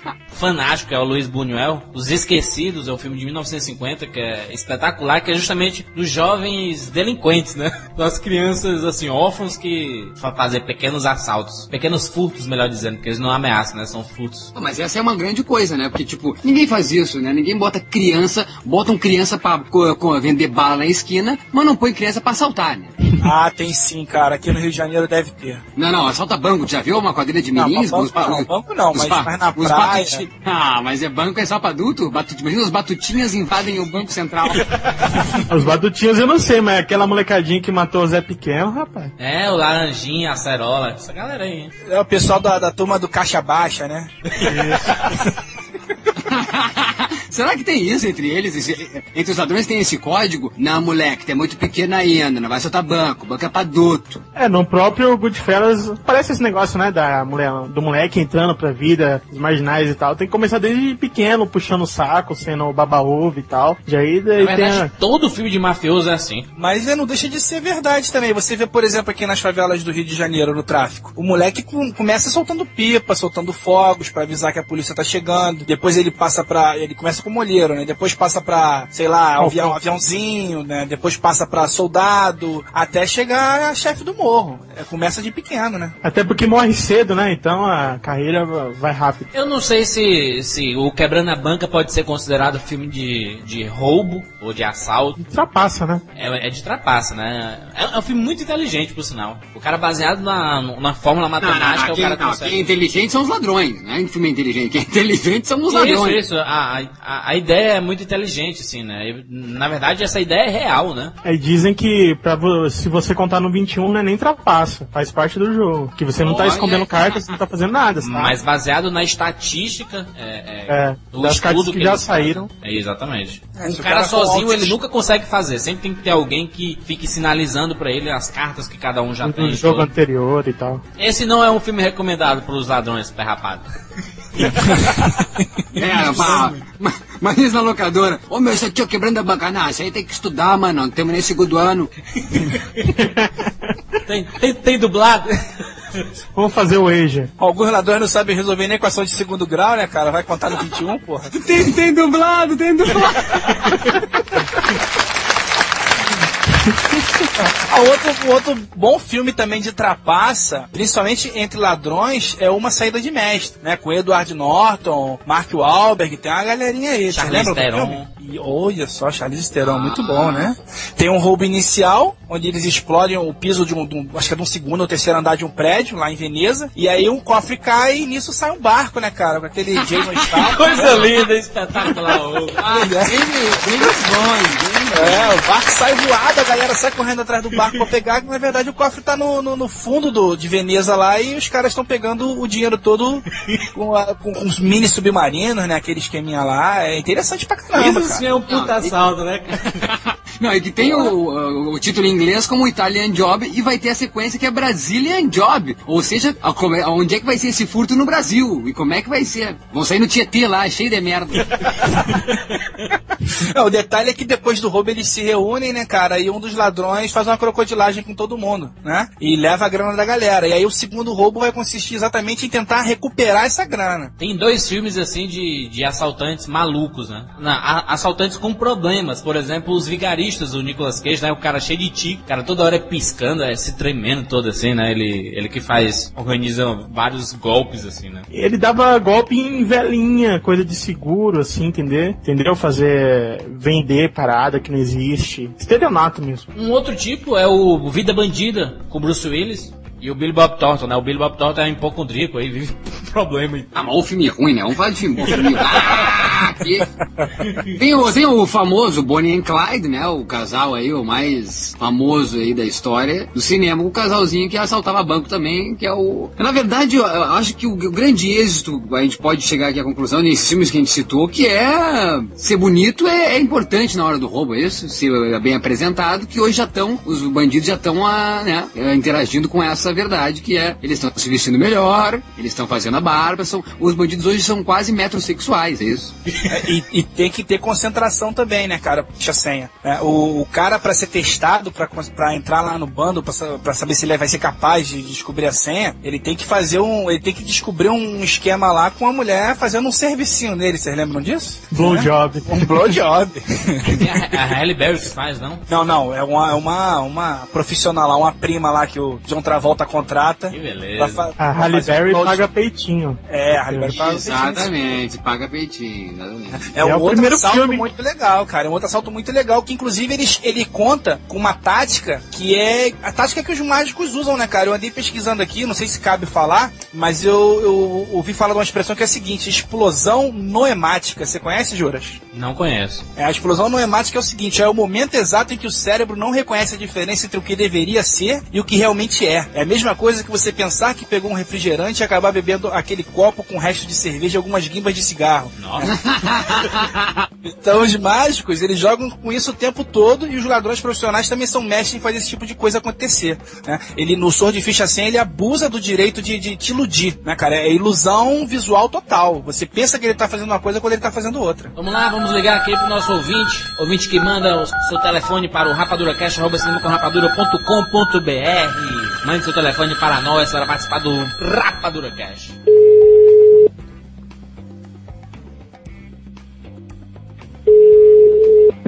S3: fanático, que é o Luiz Buñuel. Os Esquecidos é um filme de 1950 que é espetacular, que é justamente dos jovens delinquentes, né? Das crianças, assim, órfãos que fazem pequenos assaltos. Pequenos furtos, melhor dizendo, porque eles não ameaçam, né? São furtos.
S4: Mas essa é uma grande coisa, né? Porque, tipo, ninguém faz isso, né? Ninguém bota criança, botam criança pra co- co- vender bala na esquina, mas não põe criança pra assaltar, né?
S5: Ah, tem sim, cara. Aqui no Rio de Janeiro deve ter.
S4: Não, não, assalta banco. Já viu uma quadrilha de menins?
S5: Não,
S4: Os
S5: banco não, banco não, mas- mas na
S4: os
S5: praia.
S4: Ah, mas é banco é só pra adulto? Batu... Imagina os batutinhas invadem o Banco Central.
S6: Os batutinhos eu não sei, mas aquela molecadinha que matou o Zé Pequeno, rapaz.
S3: É, o Laranjinha, a Cerola, essa galera aí, hein?
S5: É o pessoal da, da turma do Caixa Baixa, né?
S4: Será que tem isso entre eles? Esse- Entre os ladrões tem esse código? Não, moleque, tu é muito pequeno ainda, não vai soltar banco, banco é pra adulto.
S6: É, no próprio Goodfellas, parece esse negócio, né, da mulher, do moleque entrando pra vida, os marginais e tal. Tem que começar desde pequeno, puxando o saco, sendo baba-ovo e tal. E aí, daí
S3: Na
S6: tem
S3: verdade,
S6: a...
S3: todo filme de mafioso é assim.
S5: Mas é, não deixa de ser verdade também. Você vê, por exemplo, aqui nas favelas do Rio de Janeiro, no tráfico. O moleque com- começa soltando pipa, soltando fogos pra avisar que a polícia tá chegando. Depois ele passa pra. Ele começa com molheiro, né? Depois passa pra, sei lá, avião, aviãozinho, né? Depois passa pra soldado, até chegar a chefe do morro. É, começa de pequeno, né?
S6: Até porque morre cedo, né? Então a carreira vai rápido.
S3: Eu não sei se, se o Quebrando a Banca pode ser considerado filme de, de roubo ou de assalto.
S6: Ultrapassa, né?
S3: É, é de trapaça, né? É, é um filme muito inteligente, por sinal. O cara baseado na, na fórmula
S4: Não, não,
S3: matemática,
S4: não,
S3: o
S4: quem,
S3: cara
S4: não,
S3: consegue...
S4: quem é inteligente são os ladrões, não é um filme inteligente. Quem é inteligente são os
S3: Isso,
S4: ladrões.
S3: isso. A, a, a ideia é muito inteligente, assim, né? E, na verdade, essa ideia é real, né?
S6: Aí dizem que pra, se você contar no 21 não é nem trapaça, faz parte do jogo. Que você não tá
S3: Olha.
S6: escondendo cartas, você não tá fazendo nada, sabe?
S3: Mas baseado na estatística é,
S6: É,
S3: do
S6: das cartas
S3: estudo
S6: que já saíram.
S3: É, exatamente.
S5: É, se o
S3: cara
S5: cara for
S3: sozinho, ele nunca consegue fazer. Sempre tem que ter alguém que fique sinalizando pra ele as cartas que cada um já
S6: No
S3: tem.
S6: jogo
S3: todo.
S6: anterior e tal.
S3: Esse não é um filme recomendado pros ladrões perrapados.
S4: É, ma- ma- mas na locadora. Ô meu, isso aqui é quebrando a banca. Não, isso aí tem que estudar, mano. Não temos nem segundo ano.
S3: Tem, tem, tem dublado?
S6: Vamos fazer o Asia.
S5: Alguns ladrões não sabem resolver nem equação de segundo grau, né, cara? Vai contar no 21, porra.
S4: Tem, tem dublado, tem dublado.
S5: Ah, outro, outro bom filme também de trapaça, principalmente entre ladrões, é Uma Saída de Mestre, né? Com Edward Norton, Mark Wahlberg, tem uma galerinha aí.
S3: Charlize Theron.
S5: E olha só, Charlize Theron, muito bom, né? Tem um roubo inicial, onde eles explodem o piso de um, de um- acho que é de um segundo ou terceiro andar de um prédio, lá em Veneza, e aí um cofre cai e nisso sai um barco, né, cara? Com aquele Jason Statham.
S3: Coisa linda, espetacular.
S5: Ah, É, o barco sai voado, a galera sai correndo atrás do barco pra pegar, que na verdade o cofre tá no, no, no fundo do, de Veneza lá e os caras estão pegando o dinheiro todo com, a- com, com os mini submarinos, né? Aquele esqueminha lá. É interessante pra caramba. Cara.
S3: É um puta assalto, né?
S4: Não, e que tem o, o- título em inglês como Italian Job e vai ter a sequência que é Brazilian Job. Ou seja, a- é- onde é que vai ser esse furto no Brasil? E como é que vai ser? Vão sair no Tietê lá, cheio de merda.
S5: É, o detalhe é que depois do roubo eles se reúnem, né, cara? E um dos ladrões faz uma crocodilagem com todo mundo, né? E leva a grana da galera. E aí o segundo roubo vai consistir exatamente em tentar recuperar essa grana.
S3: Tem dois filmes assim de, de assaltantes malucos, né? Na- a- assaltantes com problemas. Por exemplo, os vigaristas do Nicolas Cage, né? O cara cheio de tique, o cara toda hora é piscando, é se tremendo todo assim, né? Ele, ele que faz, organiza vários golpes assim, né?
S6: Ele dava golpe em velhinha, coisa de seguro, assim, entender? Entendeu? Fazer. vender parada que não existe. Estelionato mesmo.
S3: Um outro tipo é o Vida Bandida, com o Bruce Willis. E o Billy Bob Thornton, né? O Billy Bob Thornton é hipocondríaco aí, vive problema.
S4: Ah, mas o filme ruim, né? Vamos falar de filme. Ah, tem, o, tem o famoso Bonnie and Clyde, né? O casal aí, o mais famoso aí da história do cinema. O casalzinho que assaltava banco também, que é o... Na verdade, eu, acho que o, o grande êxito, a gente pode chegar aqui à conclusão, nesses filmes que a gente citou, que é ser bonito é, é importante na hora do roubo, é isso? Ser bem apresentado, que hoje já estão, os bandidos já estão né, eh, interagindo com essa verdade, que é, eles estão se vestindo melhor, eles estão fazendo a barba, são, os bandidos hoje são quase metrosexuais, é isso?
S5: É, e, e tem que ter concentração também, né, cara? Puxa a senha. É, o, o cara, pra ser testado, pra, pra entrar lá no bando, pra, pra saber se ele vai ser capaz de descobrir a senha, ele tem que fazer um. Ele tem que descobrir um esquema lá com a mulher fazendo um servicinho nele. Vocês lembram disso?
S6: Blowjob.
S5: Um blowjob.
S3: a, a Halle Berry que faz, não?
S5: Não, não, é uma, é uma, uma profissional lá, uma prima lá que o John Travolta contrata.
S3: Que beleza.
S5: pra fa-
S6: A
S5: pra
S6: Halle
S5: um
S6: Berry
S5: blow-
S6: paga peitinho.
S5: É, a Halle Berry paga
S4: Exatamente, paga peitinho. Exatamente.
S5: É um
S6: É o
S5: outro
S6: primeiro
S5: assalto
S6: filme.
S5: muito legal, cara. É um outro assalto muito legal, que inclusive ele, ele conta com uma tática que é a tática que os mágicos usam, né, cara? Eu andei pesquisando aqui, não sei se cabe falar, mas eu, eu ouvi falar de uma expressão que é a seguinte: explosão noemática. Você conhece, Juras?
S3: Não conheço.
S5: É, a explosão noemática é o seguinte: é o momento exato em que o cérebro não reconhece a diferença entre o que deveria ser e o que realmente é. É a mesma coisa que você pensar que pegou um refrigerante e acabar bebendo aquele copo com o resto de cerveja e algumas guimbas de cigarro.
S3: Nossa.
S5: Então os mágicos, eles jogam com isso o tempo todo e os ladrões profissionais também são mestres em fazer esse tipo de coisa acontecer. Né? Ele, no Sword de Ficha 100, ele abusa do direito de, de te iludir, né, cara? É ilusão visual total. Você pensa que ele tá fazendo uma coisa quando ele tá fazendo outra.
S3: Vamos lá, vamos ligar aqui pro nosso ouvinte. Ouvinte que manda o seu telefone para o rapaduracast.com.br. Mande seu telefone para nós para participar do Rapadura Cash.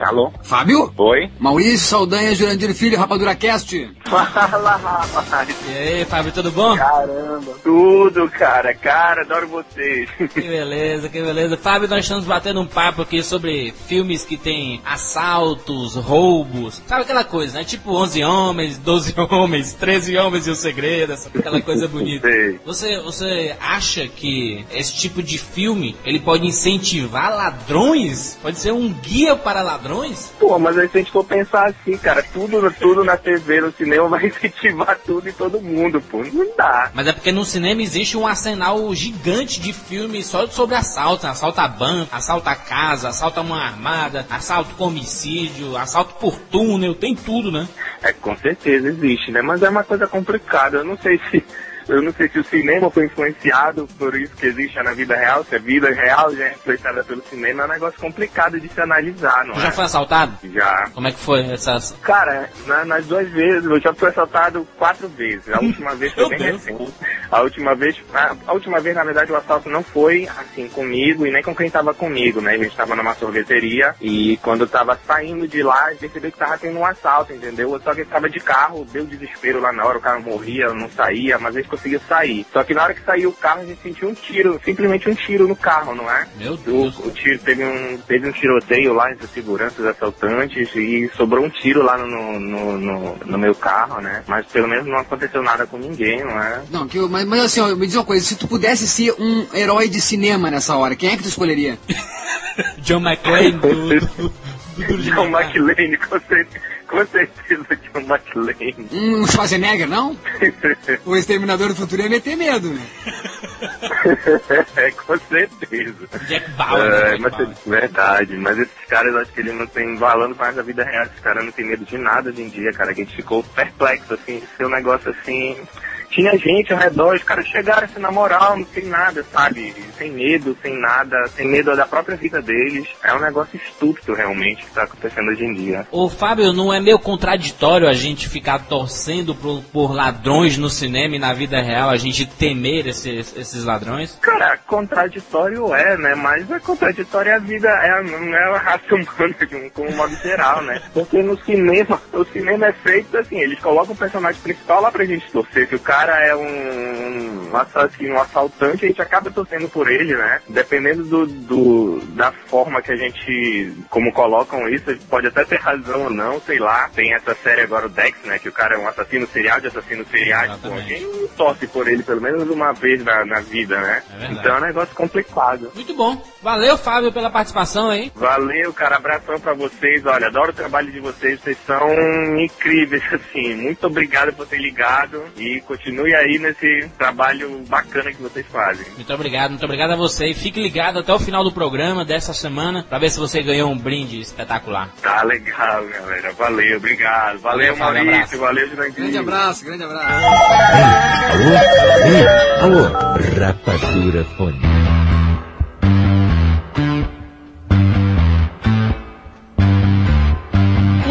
S11: Alô?
S4: Fábio?
S11: Oi?
S4: Maurício Saldanha, Jurandir Filho, Rapadura Cast.
S11: Fala, rapaz.
S3: E aí, Fábio, tudo bom?
S11: Caramba. Tudo, cara. Cara, adoro vocês.
S3: Que beleza, que beleza. Fábio, nós estamos batendo um papo aqui sobre filmes que tem assaltos, roubos. Sabe aquela coisa, né? Tipo 11 homens, 12 homens, 13 homens e o segredo, aquela coisa bonita. Você, você acha que esse tipo de filme, ele pode incentivar ladrões? Pode ser um guia para ladrões?
S11: Pô, mas aí se a gente for pensar assim, cara, tudo, tudo na TV, no cinema vai incentivar tudo e todo mundo, pô. Não dá.
S3: Mas é porque no cinema existe um arsenal gigante de filmes só sobre assalto. Assalto a banco, assalto a casa, assalto a mão armada, assalto com homicídio, assalto por túnel, tem tudo, né?
S11: É, com certeza existe, né? Mas é uma coisa complicada. Eu não sei se. Eu não sei se o cinema foi influenciado por isso que existe na vida real, se a vida real já é influenciada pelo cinema, é um negócio complicado de se analisar, não
S3: Tu
S11: é?
S3: já foi assaltado?
S11: Já.
S3: Como é que foi essas...
S11: Cara, na- nas duas vezes, eu já fui assaltado quatro vezes. A última vez foi bem
S3: Deus.
S11: recente. A última vez, a, a última vez, na verdade, o assalto não foi assim comigo e nem com quem tava comigo, né? A gente tava numa sorveteria e quando eu tava saindo de lá, percebi que tava tendo um assalto, entendeu? Só que eu tava de carro, deu desespero lá na hora, o cara morria, não saía, mas a gente conseguiu sair. Só que na hora que saiu o carro, a gente sentiu um tiro, simplesmente um tiro no carro, não é?
S3: Meu
S11: O,
S3: Deus.
S11: o tiro teve um, teve um tiroteio lá entre os seguranças assaltantes e sobrou um tiro lá no, no, no, no meu carro, né? Mas pelo menos não aconteceu nada com ninguém, não é?
S4: Não, que eu- mas, mas assim, ó, me diz uma coisa, se tu pudesse ser um herói de cinema nessa hora, quem é que tu escolheria?
S3: John McClane do... do, do de
S11: John
S3: Matar.
S11: McLeane, com certeza, com certeza John McLeane.
S4: Um Schwarzenegger, não? O Exterminador do Futuro ia meter medo, né?
S11: é, com certeza.
S3: Jack Bauer, né?
S11: É,
S3: Jack
S11: mas,
S3: Bauer.
S11: verdade, mas esses caras, eu acho que eles não têm valando mais a vida real. Esses caras não têm medo de nada hoje em dia, cara. Que a gente ficou perplexo, assim, de ser um negócio assim. Tinha gente ao redor, os caras chegaram assim na moral, não tem nada, sabe? Sem medo, sem nada, sem medo da própria vida deles. É um negócio estúpido realmente que tá acontecendo hoje em dia.
S3: Ô Fábio, não é meio contraditório a gente ficar torcendo por, por ladrões no cinema e na vida real, a gente temer esses, esses ladrões?
S11: Cara, contraditório é, né? Mas é contraditório a vida, é, a- não é a raça humana de um, como modo geral, né? Porque no cinema, o cinema é feito assim, eles colocam o personagem principal lá pra gente torcer. Se o cara é um, um assassino, um assaltante, a gente acaba torcendo por ele, né? Dependendo do, do- da forma que a gente, como colocam isso, a gente pode até ter razão ou não, sei lá. Tem essa série agora, o Dex, né? Que o cara é um assassino serial de assassino serial. Pô,
S3: Exatamente.
S11: alguém torce por ele pelo menos uma vez na, na vida, né?
S3: É
S11: então é um negócio complicado.
S3: Muito bom. Valeu, Fábio, pela participação aí.
S11: Valeu, cara. Abração pra vocês. Olha, adoro o trabalho de vocês. Vocês são incríveis, assim. Muito obrigado por ter ligado e continue aí nesse trabalho bacana que vocês fazem.
S3: Muito obrigado, muito obrigado a você. E fique ligado até o final do programa dessa semana pra ver se você ganhou um brinde espetacular.
S11: Tá legal, galera. Valeu, obrigado. Valeu, Maurício.
S3: abraço.
S11: Valeu, Jurandir.
S4: Grande abraço, grande abraço.
S1: Alô? Ei, alô? Rapadura Fone.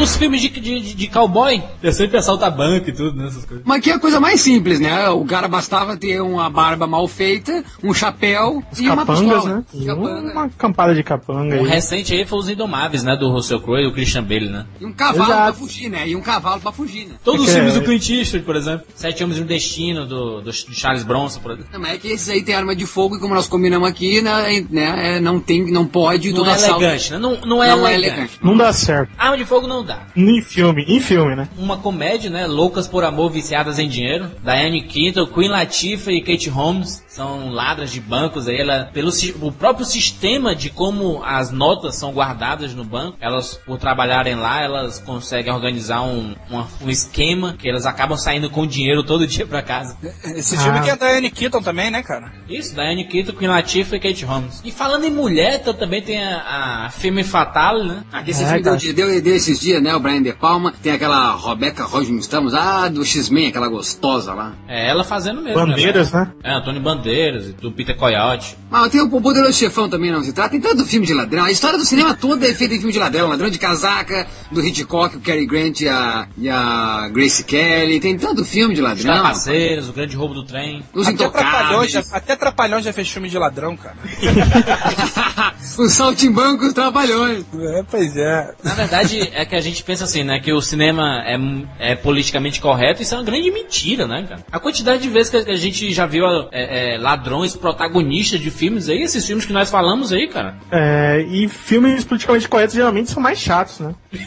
S3: Os filmes de, de, de cowboy. Eu sempre assalta banco e tudo, né? Essas coisas.
S4: Mas que é a coisa mais simples, né? O cara bastava ter uma barba mal feita, um chapéu
S6: Os
S4: e uma
S6: capangas,
S4: pistola.
S6: né? E uma campada de capanga
S3: O
S6: aí.
S3: recente aí foi os Indomáveis, né? Do Russell Crowe e o Christian Bale, né?
S4: E um cavalo
S6: Exato.
S4: pra fugir, né? E um cavalo pra fugir, né?
S3: Todos os
S6: É,
S3: filmes
S6: é.
S3: do Clint Eastwood, por exemplo. Sete Homens e um Destino, do, do Charles Bronson, por exemplo.
S4: Não, mas é que esses aí tem arma de fogo e como nós combinamos aqui, né, né, é, não tem, não pode
S3: Não é elegante, né? Não, não é
S4: Não é
S3: elegante.
S4: elegante.
S6: Não dá certo.
S3: Arma de fogo não dá.
S6: Em filme, em filme, né?
S3: Uma comédia, né? Loucas por amor, viciadas em dinheiro. Diane Keaton, Queen Latifah e Kate Holmes são ladras de bancos. Aí ela, pelo o próprio sistema de como as notas são guardadas no banco, elas por trabalharem lá, elas conseguem organizar um, uma- um esquema que elas acabam saindo com dinheiro todo dia pra casa.
S5: Esse filme
S6: Ah.
S5: que é da Anne Keaton também, né, cara?
S3: Isso, Diane Keaton, Queen Latifah e Kate Holmes. E falando em mulher, então, também tem a, a Femme Fatale, né?
S4: Aqui esse
S6: É,
S4: filme deu, deu, deu esses dias, né? O Brian De Palma, tem aquela Rebecca Roger Estamos, ah, do X-Men, aquela gostosa lá.
S3: É ela fazendo mesmo.
S6: Bandeiras, né?
S3: É, Antônio Bandeiras, do Peter Coyote.
S4: Mas tem o Poderoso Chefão também, não se trata. Tem tanto filme de ladrão. A história do cinema toda é feita em filme de ladrão. Ladrão de casaca, do Hitchcock, o Cary Grant e a, e a Grace Kelly. Tem tanto filme de
S3: Os
S4: ladrão.
S3: Trapaceiros, o grande roubo do trem.
S4: Os
S5: Até Trapalhões, já, até Trapalhões já fez filme de ladrão, cara.
S4: Os saltimbancos trapalhões.
S5: É, pois é.
S3: Na verdade, é que a gente pensa assim, né? Que o cinema é, é politicamente correto. Isso é uma grande mentira, né, cara? A quantidade de vezes que a gente já viu é, é, ladrões protagonistas de filmes aí, esses filmes que nós falamos aí, cara.
S6: É, e filmes politicamente corretos geralmente são mais chatos, né?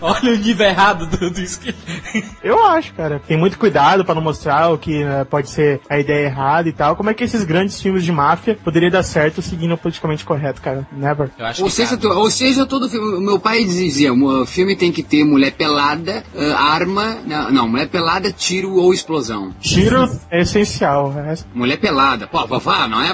S3: Olha o nível errado do, do esqui-
S6: Eu acho, cara. Tem muito cuidado pra não mostrar o que né, pode ser a ideia errada e tal. Como é que esses grandes filmes de máfia poderiam dar certo seguindo o politicamente correto, cara? Never.
S3: Eu acho
S4: Ou
S3: que
S4: seja, to- ou seja, todo filme. o Meu pai dizia: o filme tem que ter mulher pelada, ah, arma. Não, não, mulher pelada, tiro ou explosão.
S6: Tiro é essencial. É,
S4: Mulher pelada. Pô, vovó, não é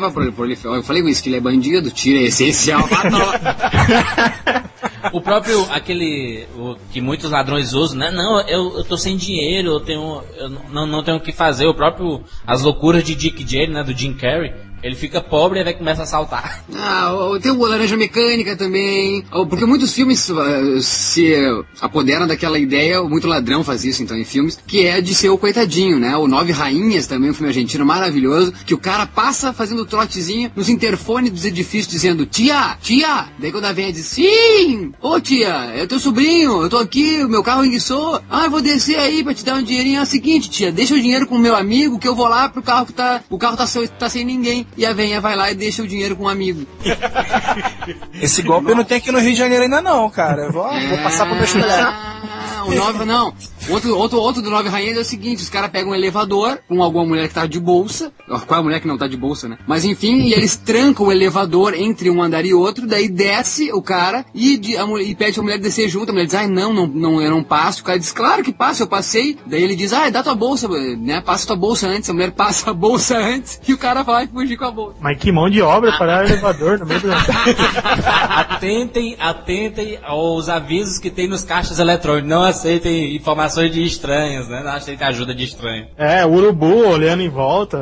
S4: Eu falei isso, que ele é bandido, tiro é essencial. Ah, não.
S3: O próprio, aquele o, que muitos ladrões usam, né? Não, eu, eu tô sem dinheiro, eu tenho. Eu não, não tenho o que fazer. O próprio. As loucuras de Dick Jane, né? Do Jim Carrey. Ele fica pobre e aí começa a assaltar.
S4: Ah, tem o Laranja Mecânica também. Oh, Porque muitos filmes ah, se apoderam daquela ideia, muito ladrão faz isso então em filmes, que é de ser o coitadinho, né? O Nove Rainhas também, um filme argentino maravilhoso, que o cara passa fazendo trotezinho nos interfones dos edifícios dizendo tia, tia. Daí quando a velha diz sim, ô tia, é teu sobrinho, eu tô aqui, o meu carro enguiçou. Ah, eu vou descer aí pra te dar um dinheirinho. É o seguinte, tia, deixa o dinheiro com o meu amigo que eu vou lá pro carro que tá, o carro tá, tá sem ninguém. E a velha vai lá e deixa o dinheiro com um amigo.
S5: Esse golpe eu não tenho aqui no Rio de Janeiro ainda não, cara. Eu vou, vou passar pro meu colegas.
S4: Ah, o nove, não. Outro, outro, outro do Nove Rainhas é o seguinte: os caras pegam um elevador com alguma mulher que tá de bolsa. Qual é a mulher que não tá de bolsa, né? Mas enfim, e eles trancam o elevador entre um andar e outro. Daí desce o cara e, de- a mulher- e pede pra mulher descer junto. A mulher diz: ai, não, não, não, eu não passo. O cara diz: claro que passa, eu passei. Daí ele diz: ah, dá tua bolsa, né? Passa tua bolsa antes. A mulher passa a bolsa antes e o cara vai fugir com a bolsa.
S6: Mas que mão de obra para o elevador no meio do.
S3: atentem, atentem aos avisos que tem nos caixas eletrônicos. Não aceitem informações de estranhos, né? Não aceitem ajuda de estranho.
S6: É, o urubu olhando em volta.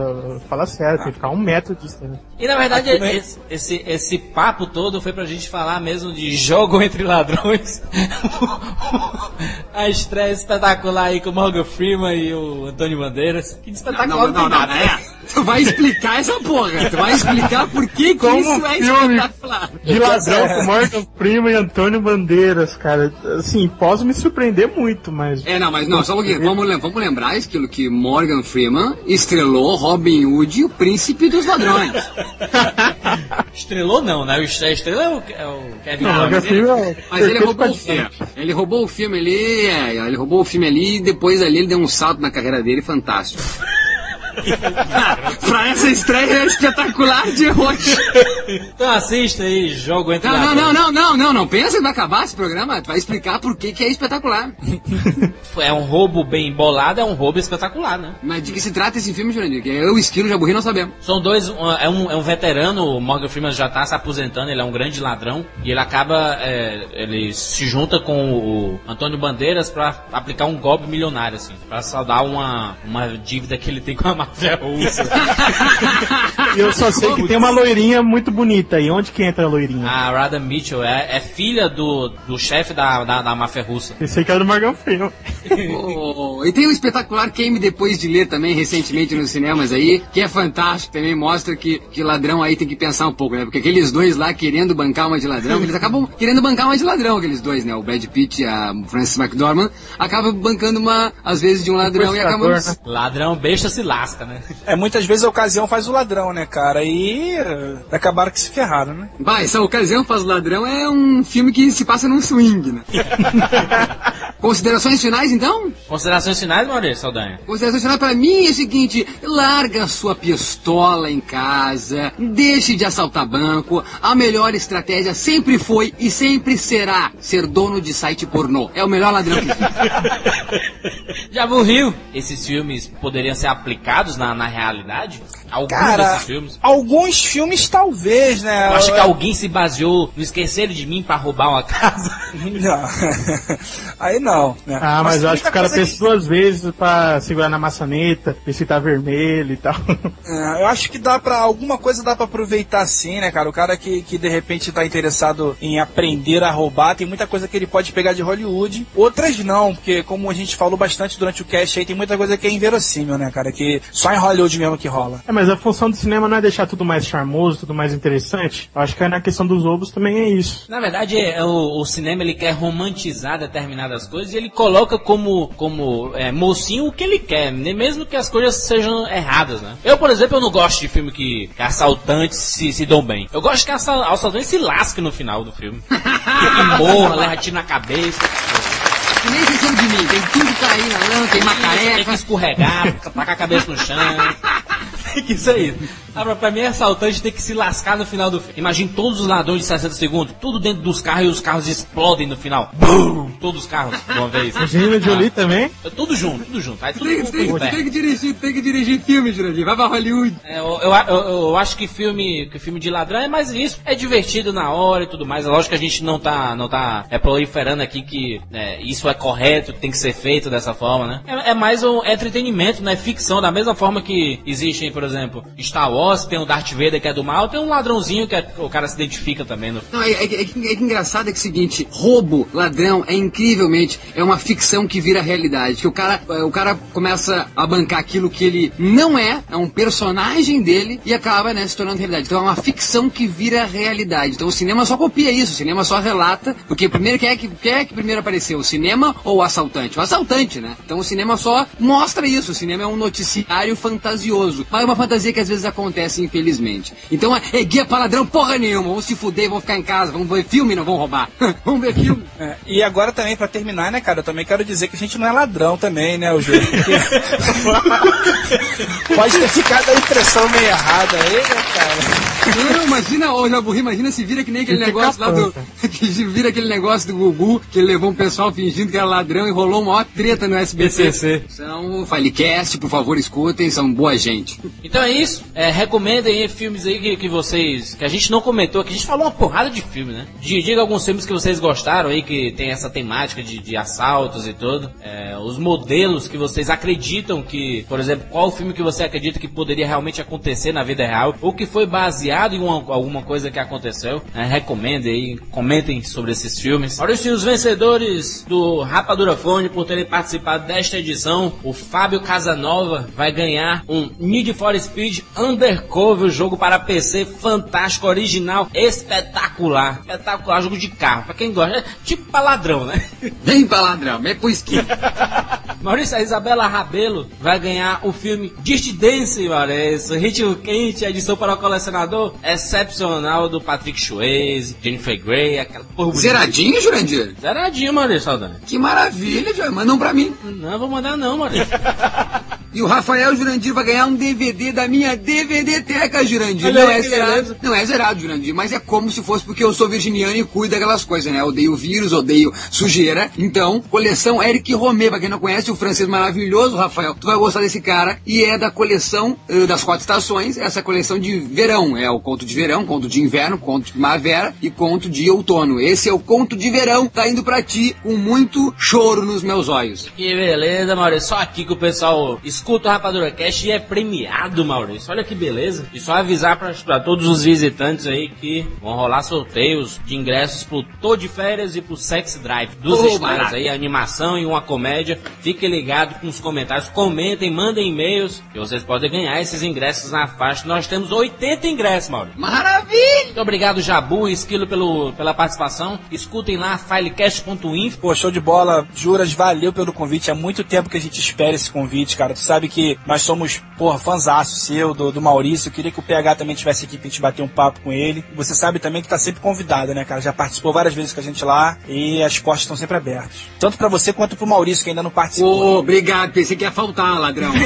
S6: Fala sério, tem que ficar um metro de distância.
S3: E na verdade, esse, esse, esse papo todo foi pra gente falar mesmo de jogo entre ladrões. A estreia espetacular aí com o Morgan Freeman e o Antônio Bandeiras. Que espetacular não, tem nada.
S4: é. Tu vai explicar essa porra. Tu vai explicar por que, que
S6: Como
S4: isso é
S6: filme
S4: espetacular.
S6: De ladrão com Morgan Freeman e Antônio Bandeiras, cara. Assim, posso me surpreender muito, mas.
S4: É, não, mas não, só um pouquinho. Vamos, lem- vamos lembrar aquilo que Morgan Freeman estrelou Robin Hood, o príncipe dos ladrões.
S3: Estrelou não, né? A estrela é o, é o Kevin
S6: Não. Morgan Freeman é
S4: Mas ele roubou o filme. Ele roubou o filme ali, é, ele roubou o filme ali e depois ali ele deu um salto na carreira dele fantástico. Pra essa estreia espetacular de hoje.
S3: Então assista aí, jogo entre
S4: Não, não, não, não, não, não, não. Pensa em vai acabar esse programa, vai explicar por que, que é espetacular.
S3: É um roubo bem bolado, é um roubo espetacular, né?
S4: Mas de que se trata esse filme, Jurandir? Que eu, Esquilo, Jaburri, não sabemos.
S3: São dois, um- é um, é um veterano, o Morgan Freeman já tá se aposentando, ele é um grande ladrão, e ele acaba, é, ele se junta com o Antônio Bandeiras pra aplicar um golpe milionário, assim, pra saldar uma, uma dívida que ele tem com a máfia russa.
S6: E eu só sei que tem uma loirinha muito bonita aí. Onde que entra a loirinha?
S3: A Radha Mitchell é, é filha do, do chefe da, da, da máfia russa.
S6: Pensei que era do Morgan Freeman.
S4: Oh, e tem um espetacular Game depois de ler também recentemente nos cinemas aí, que é fantástico, também mostra que, que ladrão aí tem que pensar um pouco, né? Porque aqueles dois lá querendo bancar uma de ladrão, eles acabam querendo bancar uma de ladrão, aqueles dois, né? O Brad Pitt e a Frances McDormand acabam bancando uma, às vezes, de um ladrão e acabam.
S6: né?
S3: Ladrão besta se lasca, né?
S5: É, muitas vezes a ocasião faz o ladrão, né, cara? E eh, acabaram que se ferraram, né?
S4: Bah, essa ocasião faz o ladrão é um filme que se passa num swing, né? Considerações finais, então?
S3: Considerações finais, Maurício Saldanha?
S4: Considerações finais pra mim é o seguinte: larga a sua pistola em casa, deixe de assaltar banco. A melhor estratégia sempre foi e sempre será ser dono de site pornô. É o melhor ladrão que existe.
S3: Já morreu? Esses filmes poderiam ser aplicados na, na realidade? Alguns
S5: Cara,
S3: desses filmes?
S5: alguns filmes talvez, né?
S3: Eu acho que alguém se baseou no Esquecer de Mim pra roubar uma casa.
S5: Não. Aí não, né?
S6: Ah, mas, eu acho que o cara pensa duas vezes pra segurar na maçaneta, ver se tá vermelho e tal.
S5: É, eu acho que dá pra. Alguma coisa dá pra aproveitar sim, né, cara? O cara que, que de repente tá interessado em aprender a roubar, tem muita coisa que ele pode pegar de Hollywood. Outras não, porque como a gente falou bastante durante o cast aí, tem muita coisa que é inverossímil, né, cara? Que só em Hollywood mesmo que rola.
S6: É, mas a função do cinema não é deixar tudo mais charmoso, tudo mais interessante. Eu acho que na questão dos lobos também é isso.
S3: Na verdade, é, o, o cinema ele quer romantizar determinadas coisas e ele coloca como, como é, mocinho o que ele quer, né? mesmo que as coisas sejam erradas, né? Eu, por exemplo, eu não gosto de filme que, que assaltantes se, se dão bem. Eu gosto que assa- assaltantes se lasquem no final do filme. que morra, leva tiro na cabeça.
S4: Que nem esqueceram de mim, tem tudo cair na lã, tem
S3: Tem que
S4: macareca.
S3: escorregar, tacar a cabeça no chão. Que isso aí. Ah, pra- mim, assaltante tem que se lascar no final do filme. Imagine todos os ladrões de 60 segundos, tudo dentro dos carros e os carros explodem no final. Bum! Todos os carros de uma vez.
S6: Angelina Jolie também?
S3: É tudo junto, tudo junto. Aí tudo
S4: Tem, tem, tem que dirigir, tem que dirigir filme, Jurandir. Vai pra Hollywood.
S3: É, eu, eu, eu- eu acho que filme, que filme de ladrão é mais isso. É divertido na hora e tudo mais. É lógico que a gente não tá, não tá é, proliferando aqui que é, isso é correto, tem que ser feito dessa forma, né? É, é mais um entretenimento, né? Ficção, da mesma forma que existem, por exemplo, Star Wars, tem o Darth Vader que é do mal, tem um ladrãozinho que é- o cara se identifica também. No...
S4: Não, é, é, é é engraçado é que é o seguinte, roubo, ladrão, é incrivelmente, é uma ficção que vira realidade. Que o cara, é, o cara começa a bancar aquilo que ele não é, é um personagem dele e acaba, né, se tornando realidade. Então é uma ficção que vira realidade. Então o cinema só copia isso, o cinema só relata, porque primeiro quem é que, quem é que primeiro apareceu? O cinema ou o assaltante? O assaltante, né? Então o cinema só mostra isso, o cinema é um noticiário fantasioso. Mas é uma fantasia que às vezes acontece, infelizmente. Então é, é guia pra ladrão porra nenhuma, vamos se fuder, vamos ficar em casa, vamos ver filme, não vamos roubar. vamos ver filme.
S5: É, e agora também, pra terminar, né, cara, eu também quero dizer que a gente não é ladrão também, né, o Júlio? Porque Pode ter ficado a impressão meio errada aí, né, cara?
S4: Não, imagina, ô Jaburri, imagina se vira que nem aquele negócio lá do. Que vira aquele negócio do Gugu, que ele levou um pessoal fingindo que era ladrão e rolou uma maior treta no SBT.
S3: BCC.
S4: São Falecast, por favor, escutem, são boa gente.
S3: Então é isso. É, recomendem filmes aí que, que vocês. que a gente não comentou aqui. A gente falou uma porrada de filme, né? Di- Diga alguns filmes que vocês gostaram aí, que tem essa temática de, de assaltos e tudo. É, os modelos que vocês acreditam que. Por exemplo, qual filme que você acredita que poderia realmente acontecer na vida real? Ou que foi baseado em uma- alguma coisa que aconteceu. É, recomendem aí, comentem sobre esses filmes. Maurício, os vencedores do Rapadura Fone por terem participado desta edição. O Fábio Casanova vai ganhar um Need for Speed Undercover, jogo para PC fantástico, original, espetacular. Espetacular, jogo de carro. Pra quem gosta, é tipo pra ladrão, né?
S4: Bem pra ladrão, bem pro esquina.
S3: Maurício, a Isabela Rabelo vai ganhar o filme Just Dance, Maurício. Ritmo quente, edição para o colecionador excepcional do Patrick Swayze, Jennifer Grey, aquela porra.
S4: Zeradinho, Jurandir?
S3: Zeradinho, Maurício Saldanha.
S4: Que maravilha, já mandam pra mim.
S3: Não, vou mandar não, Maurício.
S4: E o Rafael Jurandir vai ganhar um DVD da minha DVD Teca, Jurandir.
S3: Olha
S4: Não é zerado. Não é zerado, Jurandir, mas é como se fosse porque eu sou virginiano e cuido daquelas coisas, né? Odeio vírus, odeio sujeira. Então, coleção Eric Romé, pra quem não conhece, o francês maravilhoso, Rafael, tu vai gostar desse cara. E é da coleção eh, das quatro estações, essa coleção de verão. É o conto de verão, conto de inverno, conto de primavera e conto de outono. Esse é o conto de verão, tá indo pra ti com muito choro nos meus olhos.
S3: Que beleza, Maurício. Só aqui que o pessoal escuta o Rapadura Cash e é premiado, Maurício. Olha que beleza. E só avisar para todos os visitantes aí que vão rolar sorteios de ingressos pro Tô de Férias e pro Sex Drive. Duas
S4: Oh, barato.
S3: aí, animação e uma comédia. Fique ligado com os comentários, comentem, mandem e-mails que vocês podem ganhar esses ingressos na faixa. Nós temos 80 ingressos, Maurício.
S4: Maravilha!
S3: Muito obrigado, Jabu e Esquilo, pelo, pela participação. Escutem lá, filecast.info.
S5: Pô, show de bola. Juras, valeu pelo convite. Há muito tempo que a gente espera esse convite, cara. Tu sabe que nós somos, porra, fãzaço seu, do, do Maurício. Eu queria que o PH também tivesse aqui pra gente bater um papo com ele. Você sabe também que tá sempre convidado, né, cara? Já participou várias vezes com a gente lá e as portas estão sempre abertas. Tanto pra você quanto pro Maurício, que ainda não participou.
S4: Ô, obrigado. Pensei que ia faltar, ladrão.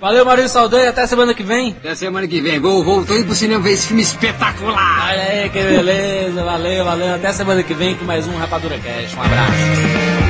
S3: Valeu, Maurício Saldanha. Até semana que vem.
S4: Até semana que vem. Vou, vou, tô indo pro cinema ver esse filme espetacular.
S3: Olha aí, que beleza. Valeu, valeu. Até semana que vem com mais um Rapadura Cash. Um abraço.